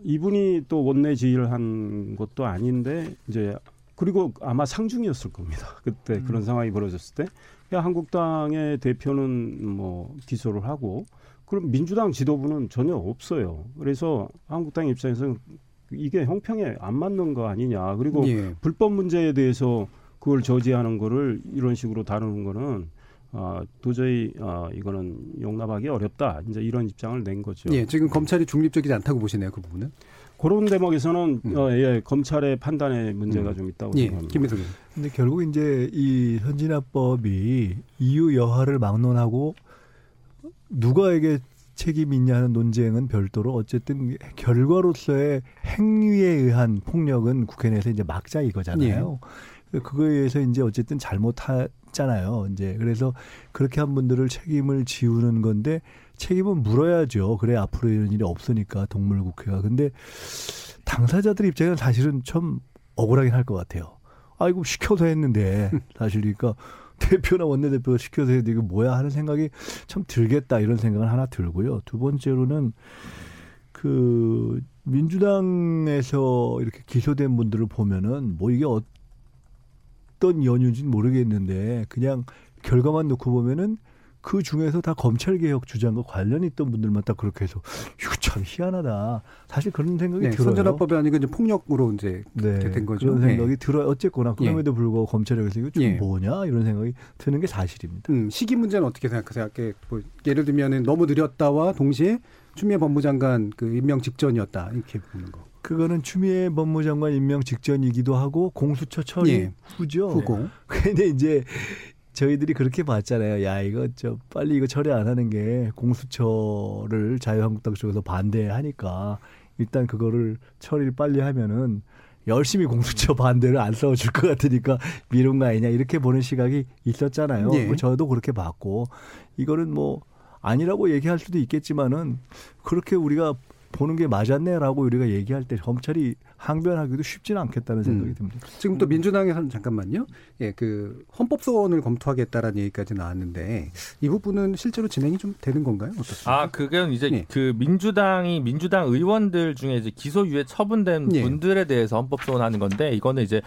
이분이 또 원내 지휘를 한 것도 아닌데 이제 그리고 아마 상중이었을 겁니다. 그때 그런 상황이 벌어졌을 때 야, 한국당의 대표는 뭐 기소를 하고 그럼 민주당 지도부는 전혀 없어요. 그래서 한국당 입장에서는 이게 형평에 안 맞는 거 아니냐. 그리고 예. 불법 문제에 대해서 그걸 저지하는 거를 이런 식으로 다루는 거는 아, 도저히 아, 이거는 용납하기 어렵다. 이제 이런 입장을 낸 거죠. 예, 지금 검찰이 중립적이지 않다고 보시네요, 그 부분은. 그런 대목에서는 음. 어, 예, 검찰의 판단에 문제가 음. 좀 있다고 예, 생각합니다. 김민석 근데 결국 이제 이 현진화법이 이유 여하를 막론하고 누가에게 책임이 있냐는 논쟁은 별도로 어쨌든 결과로서의 행위에 의한 폭력은 국회 내에서 이제 막자 이거잖아요. 그거에 의해서 이제 어쨌든 잘못했잖아요. 이제 그래서 그렇게 한 분들을 책임을 지우는 건데 책임은 물어야죠. 그래 앞으로 이런 일이 없으니까 동물 국회가. 근데 당사자들 입장에는 사실은 좀 억울하긴 할 것 같아요. 아이고 시켜서 했는데 사실 그러니까 대표나 원내대표가 시켜서 했는데 이거 뭐야 하는 생각이 참 들겠다 이런 생각은 하나 들고요. 두 번째로는 그 민주당에서 이렇게 기소된 분들을 보면은 뭐 이게 어 떤 연유인지는 모르겠는데 그냥 결과만 놓고 보면은 그 중에서 다 검찰 개혁 주장과 관련 있던 분들만 딱 그렇게 해서 이거 참 희한하다. 사실 그런 생각이 네, 들어요. 선전화법이 아니고 이제 폭력으로 이제 네, 된 거죠. 그런 네. 생각이 들어요. 어쨌거나 그럼에도 불구하고 검찰에서 이거 좀 예. 뭐냐 이런 생각이 드는 게 사실입니다. 음, 시기 문제는 어떻게 생각하세요? 뭐 예를 들면은 너무 느렸다와 동시에 추미애 법무장관 그 임명 직전이었다 이렇게 보는 거. 그거는 추미애 법무장관 임명 직전이기도 하고 공수처 처리 예. 후죠. 후고. 근데 이제 저희들이 그렇게 봤잖아요. 야 이거 저 빨리 이거 처리 안 하는 게 공수처를 자유한국당 쪽에서 반대하니까 일단 그거를 처리를 빨리 하면은 열심히 공수처 반대를 안 싸워줄 것 같으니까 미룬 거 아니냐 이렇게 보는 시각이 있었잖아요. 예. 뭐 저도 그렇게 봤고 이거는 뭐 아니라고 얘기할 수도 있겠지만은 그렇게 우리가 보는 게 맞았네라고 우리가 얘기할 때 검찰이 항변하기도 쉽지는 않겠다는 생각이 음. 듭니다. 지금 또 민주당에서는 잠깐만요. 예, 그 헌법 소원을 검토하겠다라는 얘기까지 나왔는데 이 부분은 실제로 진행이 좀 되는 건가요? 어떻습니까? 아, 그건 이제 예. 그 민주당이 민주당 의원들 중에 이제 기소유예 처분된 예. 분들에 대해서 헌법 소원하는 건데 이거는 이제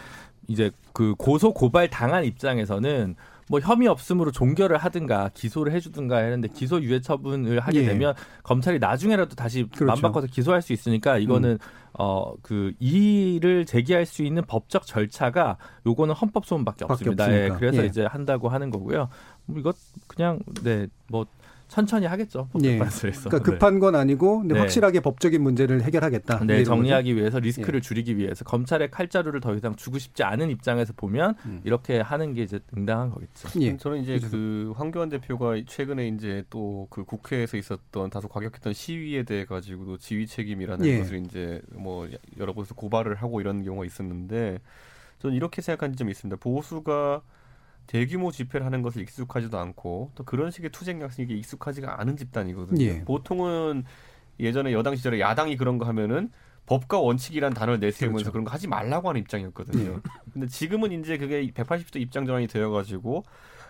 이제 그 고소 고발 당한 입장에서는 뭐 혐의 없음으로 종결을 하든가 기소를 해주든가 했는데 기소 유예 처분을 하게 예. 되면 검찰이 나중에라도 다시 그렇죠. 음. 맘 바꿔서 기소할 수 있으니까 이거는 어그 이의를 제기할 수 있는 법적 절차가 요거는 헌법 소원밖에 밖에 없습니다. 없으니까. 예, 그래서 예. 이제 한다고 하는 거고요. 뭐 이것 그냥 네뭐 천천히 하겠죠. 예. 법적반수에서. 그러니까 급한 건 아니고 근데 네. 확실하게 법적인 문제를 해결하겠다. 네, 정리하기 위해서 예. 리스크를 줄이기 위해서 검찰의 칼자루를 더 이상 주고 싶지 않은 입장에서 보면 음. 이렇게 하는 게 이제 응당한 거겠죠. 거죠. 예. 저는 이제 그 황교안 대표가 최근에 이제 또 그 국회에서 있었던 다소 과격했던 시위에 대해 가지고도 지휘 책임이라는 예. 것을 이제 뭐 여러 곳에서 고발을 하고 이런 경우가 있었는데 저는 이렇게 생각한 점이 있습니다. 보수가 대규모 집회를 하는 것을 익숙하지도 않고 또 그런 식의 투쟁 양식이 익숙하지가 않은 집단이거든요. 예. 보통은 예전에 여당 시절에 야당이 그런 거 하면은 법과 원칙이란 단어를 내세우면서 그렇죠. 그런거 하지 말라고 하는 입장이었거든요. 근데 지금은 이제 그게 180도 입장 전환이 되어가지고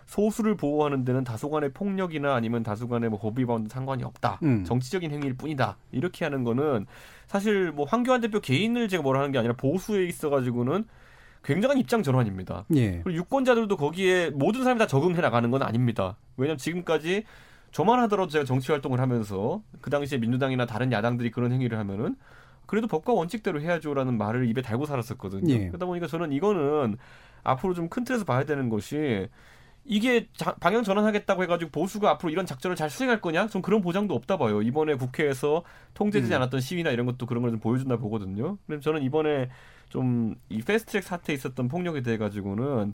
소수를 보호하는 데는 다소간의 폭력이나 아니면 다소간의 뭐 법의 bound 상관이 없다. 음. 정치적인 행위일 뿐이다. 이렇게 하는 거는 사실 뭐 황교안 대표 개인을 제가 뭐라 하는 게 아니라 보수에 있어가지고는 굉장한 입장 전환입니다. 예. 그리고 유권자들도 거기에 모든 사람이 다 적응해 나가는 건 아닙니다. 왜냐하면 지금까지 저만 하더라도 제가 정치 활동을 하면서 그 당시에 민주당이나 다른 야당들이 그런 행위를 하면은 그래도 법과 원칙대로 해야죠라는 말을 입에 달고 살았었거든요. 예. 그러다 보니까 저는 이거는 앞으로 좀 큰 틀에서 봐야 되는 것이 이게 자- 방향 전환하겠다고 해가지고 보수가 앞으로 이런 작전을 잘 수행할 거냐? 전 그런 보장도 없다 봐요. 이번에 국회에서 통제되지 음. 않았던 시위나 이런 것도 그런 걸 좀 보여준다 보거든요. 그래서 저는 이번에 좀 이 패스트트랙 사태에 있었던 폭력에 대해 가지고는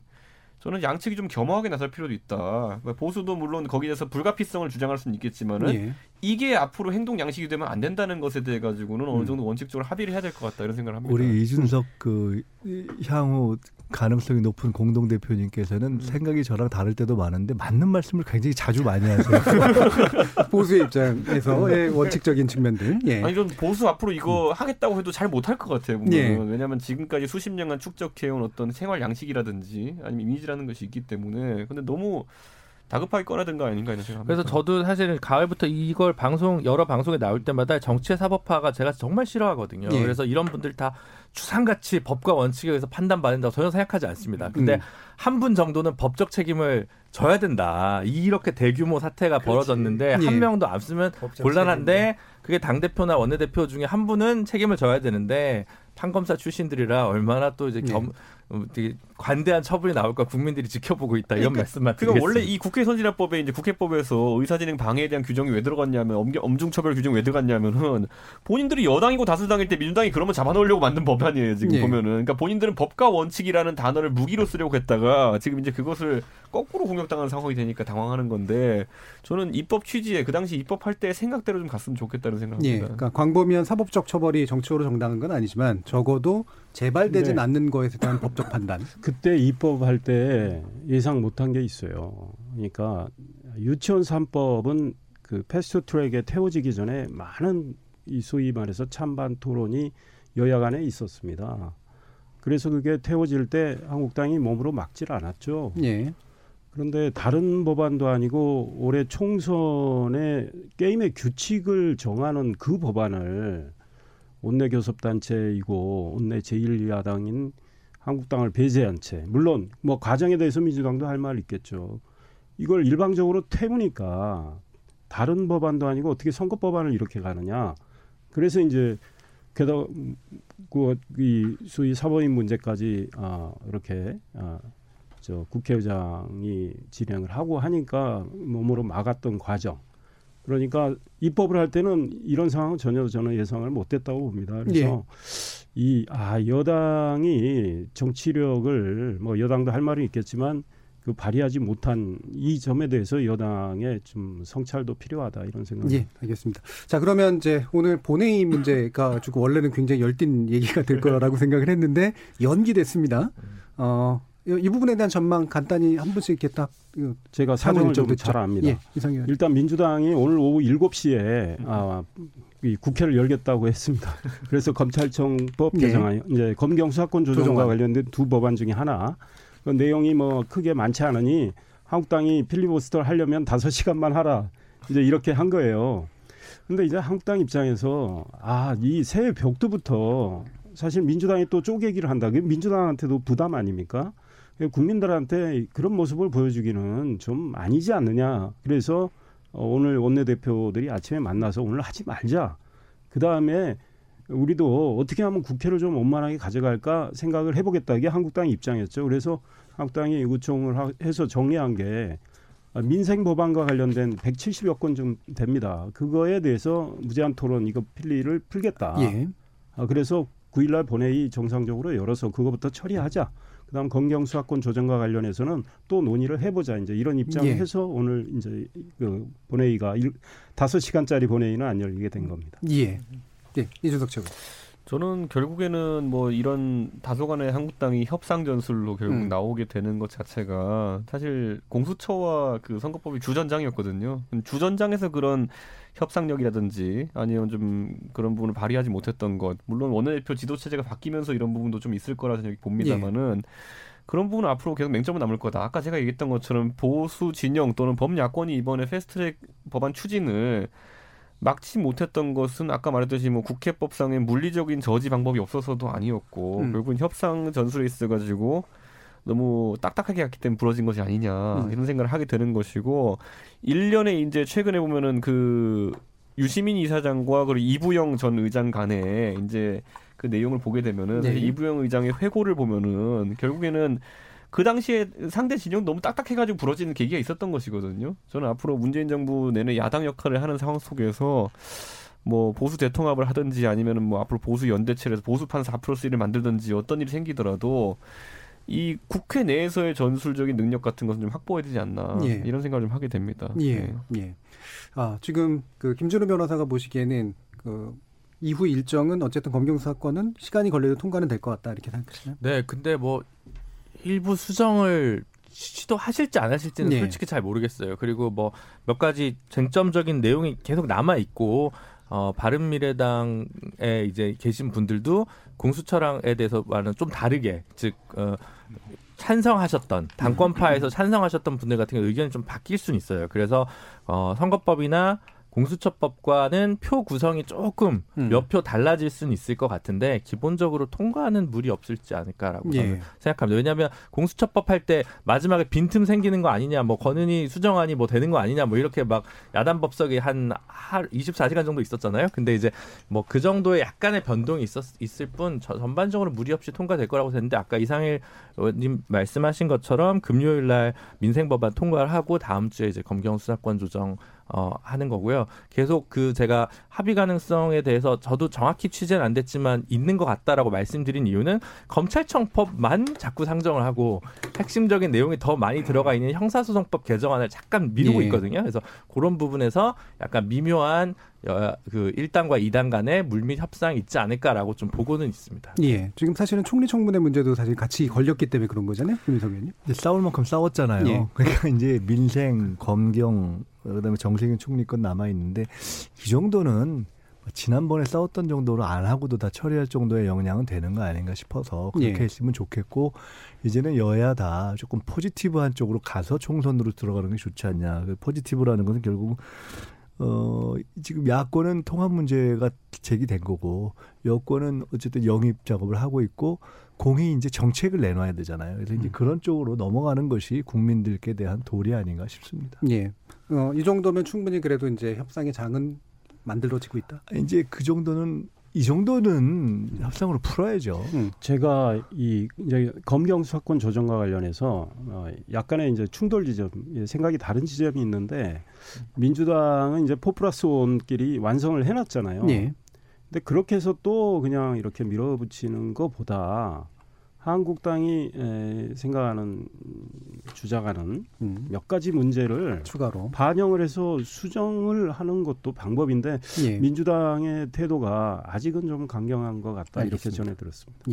저는 양측이 좀 겸허하게 나설 필요도 있다. 그러니까 보수도 물론 거기에서 불가피성을 주장할 수는 있겠지만은 예. 이게 앞으로 행동 양식이 되면 안 된다는 것에 대해 가지고는 어느 음. 정도 원칙적으로 합의를 해야 될 것 같다 이런 생각을 합니다. 우리 이준석 그 향후 가능성이 높은 공동 대표님께서는 음. 생각이 저랑 다를 때도 많은데 맞는 말씀을 굉장히 자주 많이 하세요. 보수의 입장에서의 원칙적인 측면들. 예. 아니 좀 보수 앞으로 이거 하겠다고 해도 잘 못할 것 같아요. 예. 왜냐하면 지금까지 수십 년간 축적해온 어떤 생활 양식이라든지 아니면 이미지라는 것이 있기 때문에 근데 너무 다급하게 꺼내든 거 아닌가 이런 생각합니다. 그래서 저도 사실은 가을부터 이걸 방송 여러 방송에 나올 때마다 정치의 사법화가 제가 정말 싫어하거든요. 예. 그래서 이런 분들 다 추상같이 법과 원칙에 의해서 판단받는다고 전혀 생각하지 않습니다. 근데 음. 한분 정도는 법적 책임을 져야 된다. 이렇게 대규모 사태가 벌어졌는데 예. 한 명도 안 쓰면 곤란한데 그게 당 대표나 원내 대표 중에 한 분은 책임을 져야 되는데 판검사 출신들이라 얼마나 또 이제 겸 어, 되게 관대한 처분이 나올까 국민들이 지켜보고 있다 이런 말씀만 그러니까 원래 드리겠습니다. 이 국회 선진화법에 이제 국회법에서 의사진행 방해에 대한 규정이 왜 들어갔냐면 엄, 엄중처벌 규정이 왜 들어갔냐면은 본인들이 여당이고 다수당일 때 민주당이 그러면 잡아놓으려고 만든 법안이에요 지금 예. 보면은 그러니까 본인들은 법과 원칙이라는 단어를 무기로 쓰려고 했다가 지금 이제 그것을 거꾸로 공격당하는 상황이 되니까 당황하는 건데 저는 입법 취지에 그 당시 입법할 때 생각대로 좀 갔으면 좋겠다는 예. 생각합니다. 그러니까 광범위한 사법적 처벌이 정치적으로 정당한 건 아니지만 적어도 재발되진 네. 않는 거에 대한 법적 판단. 그때 입법할 때 예상 못한 게 있어요. 그러니까 유치원 3법은 그 패스트 트랙에 태워지기 전에 많은 이 소위 말해서 찬반 토론이 여야 간에 있었습니다. 그래서 그게 태워질 때 한국당이 몸으로 막질 않았죠. 예. 그런데 다른 법안도 아니고 올해 총선에 게임의 규칙을 정하는 그 법안을 원내 교섭단체이고 원내 제1야당인 한국당을 배제한 채 물론 뭐 과정에 대해서 민주당도 할 말 있겠죠. 이걸 일방적으로 태우니까 다른 법안도 아니고 어떻게 선거 법안을 이렇게 가느냐. 그래서 이제 게다가 그이 소위 사법인 문제까지 아 이렇게 아, 저 국회의장이 진행을 하고 하니까 몸으로 막았던 과정. 그러니까 입법을 할 때는 이런 상황은 전혀 저는 예상을 못했다고 봅니다. 그래서 이아 여당이 정치력을 뭐 여당도 할 말은 있겠지만 그 발휘하지 못한 이 점에 대해서 여당의 좀 성찰도 필요하다 이런 생각이 예, 알겠습니다. 자, 그러면 이제 오늘 본회의 문제가 가지고 원래는 굉장히 열띤 얘기가 될 거라고 생각을 했는데 연기됐습니다. 어, 이, 이 부분에 대한 전망 간단히 한 분씩 이렇게 제가 사정을 일정 좀 듣죠. 잘 압니다. 예. 일단 민주당이 오늘 오후 7시에 아, 이 국회를 열겠다고 했습니다. 그래서 검찰청법 네. 개정안, 이제 검경 수사권 조정과. 관련된 두 법안 중에 하나. 그 내용이 뭐 크게 많지 않으니 한국당이 필리버스터를 하려면 5시간만 하라. 이제 이렇게 한 거예요. 근데 이제 한국당 입장에서 아, 이 새 벽두부터 사실 민주당이 또 쪼개기를 한다. 그게 민주당한테도 부담 아닙니까? 국민들한테 그런 모습을 보여주기는 좀 아니지 않느냐. 그래서 어, 오늘 원내대표들이 아침에 만나서 오늘 하지 말자. 그 다음에 우리도 어떻게 하면 국회를 좀 원만하게 가져갈까 생각을 해보겠다. 이게 한국당 입장이었죠. 그래서 한국당이 하- 해서 정리한 게 아, 민생 법안과 관련된 170여 건 좀 됩니다. 그거에 대해서 무제한 토론 이거 필리를 풀겠다. 예. 아, 그래서 9일날 본회의 정상적으로 열어서 그거부터 처리하자. 그다음 검경 수사권 조정과 관련해서는 또 논의를 해보자. 이제 이런 입장을 예. 해서 오늘 이제 그 본회의가 일, 5시간짜리 본회의는 안 열리게 된 겁니다. 예. 예. 이준석 최고. 저는 결국에는 뭐 이런 다소간의 한국당이 협상 전술로 결국 음. 나오게 되는 것 자체가 사실 공수처와 그 선거법이 주전장이었거든요. 주전장에서 그런 협상력이라든지 아니면 좀 그런 부분을 발휘하지 못했던 것. 물론 원내대표 지도 체제가 바뀌면서 이런 부분도 좀 있을 거라 생각이 봅니다만은 그런 부분은 앞으로 계속 맹점은 남을 거다. 아까 제가 얘기했던 것처럼 보수 진영 또는 범야권이 이번에 패스트트랙 법안 추진을 막지 못했던 것은 아까 말했듯이 뭐 국회법상의 물리적인 저지 방법이 없어서도 아니었고 음. 결국은 협상 전술에 있어 가지고 너무 딱딱하게 갔기 때문에 부러진 것이 아니냐 음. 이런 생각을 하게 되는 것이고 일련의 이제 최근에 보면은 그 유시민 이사장과 그리고 이부영 전 의장 간에 이제 그 내용을 보게 되면은 네. 이부영 의장의 회고를 보면은 결국에는 그 당시에 상대 진영 너무 딱딱해가지고 부러지는 계기가 있었던 것이거든요. 저는 앞으로 문재인 정부 내내 야당 역할을 하는 상황 속에서 뭐 보수 대통합을 하든지 아니면은 뭐 앞으로 보수 연대체에서 보수판 4 플러스 1을 만들든지 어떤 일이 생기더라도 이 국회 내에서의 전술적인 능력 같은 것은 좀 확보해야 되지 않나 예. 이런 생각을 좀 하게 됩니다. 예. 네. 예. 아, 지금 그 김준호 변호사가 보시기에는 그 이후 일정은 어쨌든 검경 수사권은 시간이 걸려도 통과는 될 것 같다 이렇게 생각하시나요? 네, 근데 뭐 일부 수정을 시도하실지 안 하실지는 네. 솔직히 잘 모르겠어요. 그리고 뭐 몇 가지 쟁점적인 내용이 계속 남아 있고 어 바른미래당에 이제 계신 분들도 공수처랑에 대해서와는 좀 다르게 즉 어, 찬성하셨던 당권파에서 찬성하셨던 분들 같은 경우 의견이 좀 바뀔 수는 있어요. 그래서 어 선거법이나 공수처법과는 표 구성이 조금 음. 몇표 달라질 수는 있을 것 같은데 기본적으로 통과하는 무리 없을지 않을까라고 저는 예. 생각합니다. 왜냐하면 공수처법 할 때 마지막에 빈틈 생기는 거 아니냐, 뭐 권은희 수정안이 뭐 되는 거 아니냐, 뭐 이렇게 막 야단 법석이 한 하, 24시간 정도 있었잖아요. 근데 이제 뭐 그 정도의 약간의 변동이 있었 있을 뿐 저- 전반적으로 무리 없이 통과될 거라고 했는데 아까 이상일 의원님 말씀하신 것처럼 금요일 날 민생 법안 통과를 하고 다음 주에 이제 검경 수사권 조정 어, 하는 거고요. 계속 그 제가 합의 가능성에 대해서 저도 정확히 취재는 안 됐지만 있는 것 같다라고 말씀드린 이유는 검찰청법만 자꾸 상정을 하고 핵심적인 내용이 더 많이 들어가 있는 형사소송법 개정안을 잠깐 미루고 예. 있거든요. 그래서 그런 부분에서 약간 미묘한 여- 그 1단과 2단 간의 물밑 협상이 있지 않을까라고 좀 보고는 있습니다. 예. 지금 사실은 총리 청문회 문제도 사실 같이 걸렸기 때문에 그런 거잖아요. 김민석 의원님. 싸울 만큼 싸웠잖아요. 예. 그러니까 이제 민생, 검경, 그다음에 정세균 총리권 남아 있는데 이 정도는 지난번에 싸웠던 정도로 안 하고도 다 처리할 정도의 역량은 되는 거 아닌가 싶어서 그렇게 예. 했으면 좋겠고 이제는 여야 다 조금 포지티브한 쪽으로 가서 총선으로 들어가는 게 좋지 않냐. 그 포지티브라는 것은 결국 어 지금 야권은 통합 문제가 제기된 거고 여권은 어쨌든 영입 작업을 하고 있고 공이 이제 정책을 내놔야 되잖아요. 그래서 이제 그런 쪽으로 넘어가는 것이 국민들께 대한 도리 아닌가 싶습니다. 예. 어, 이 정도면 충분히 그래도 이제 협상의 장은 만들어지고 있다. 이제 그 정도는 이 정도는 협상으로 풀어야죠. 음. 제가 이 이제 검경 수사권 조정과 관련해서 어 약간의 이제 충돌 지점, 예, 생각이 다른 지점이 있는데 민주당은 이제 포플러스 원끼리 완성을 해놨잖아요. 예. 근데 그렇게 해서 또 그냥 이렇게 밀어붙이는 것보다 한국당이 에, 생각하는 주장하는 음. 몇 가지 문제를 추가로. 반영을 해서 수정을 하는 것도 방법인데 예. 민주당의 태도가 아직은 좀 강경한 것 같다 이렇게 알겠습니다. 전해 들었습니다.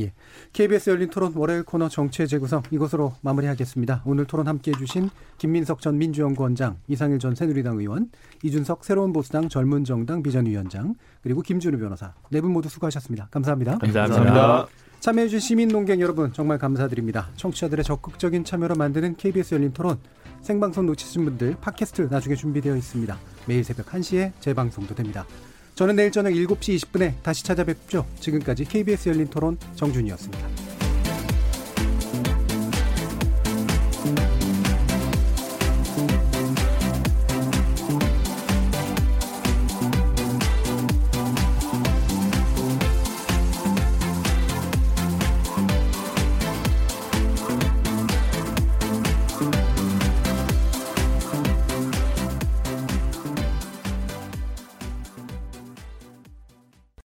KBS 열린 토론 월요일 코너 정치의 재구성 이것으로 마무리하겠습니다. 오늘 토론 함께해 주신 김민석 전 민주연구원장, 이상일 전 새누리당 의원, 이준석 새로운 보수당 젊은 정당 비전위원장, 그리고 김준우 변호사 네 분 모두 수고하셨습니다. 감사합니다. 감사합니다. 참여해주신 시민농객 여러분 정말 감사드립니다. 청취자들의 적극적인 참여로 만드는 KBS 열린 토론 생방송 놓치신 분들 팟캐스트 나중에 준비되어 있습니다. 매일 새벽 1시에 재방송도 됩니다. 저는 내일 저녁 7시 20분에 다시 찾아뵙죠. 지금까지 KBS 열린 토론 정준이었습니다.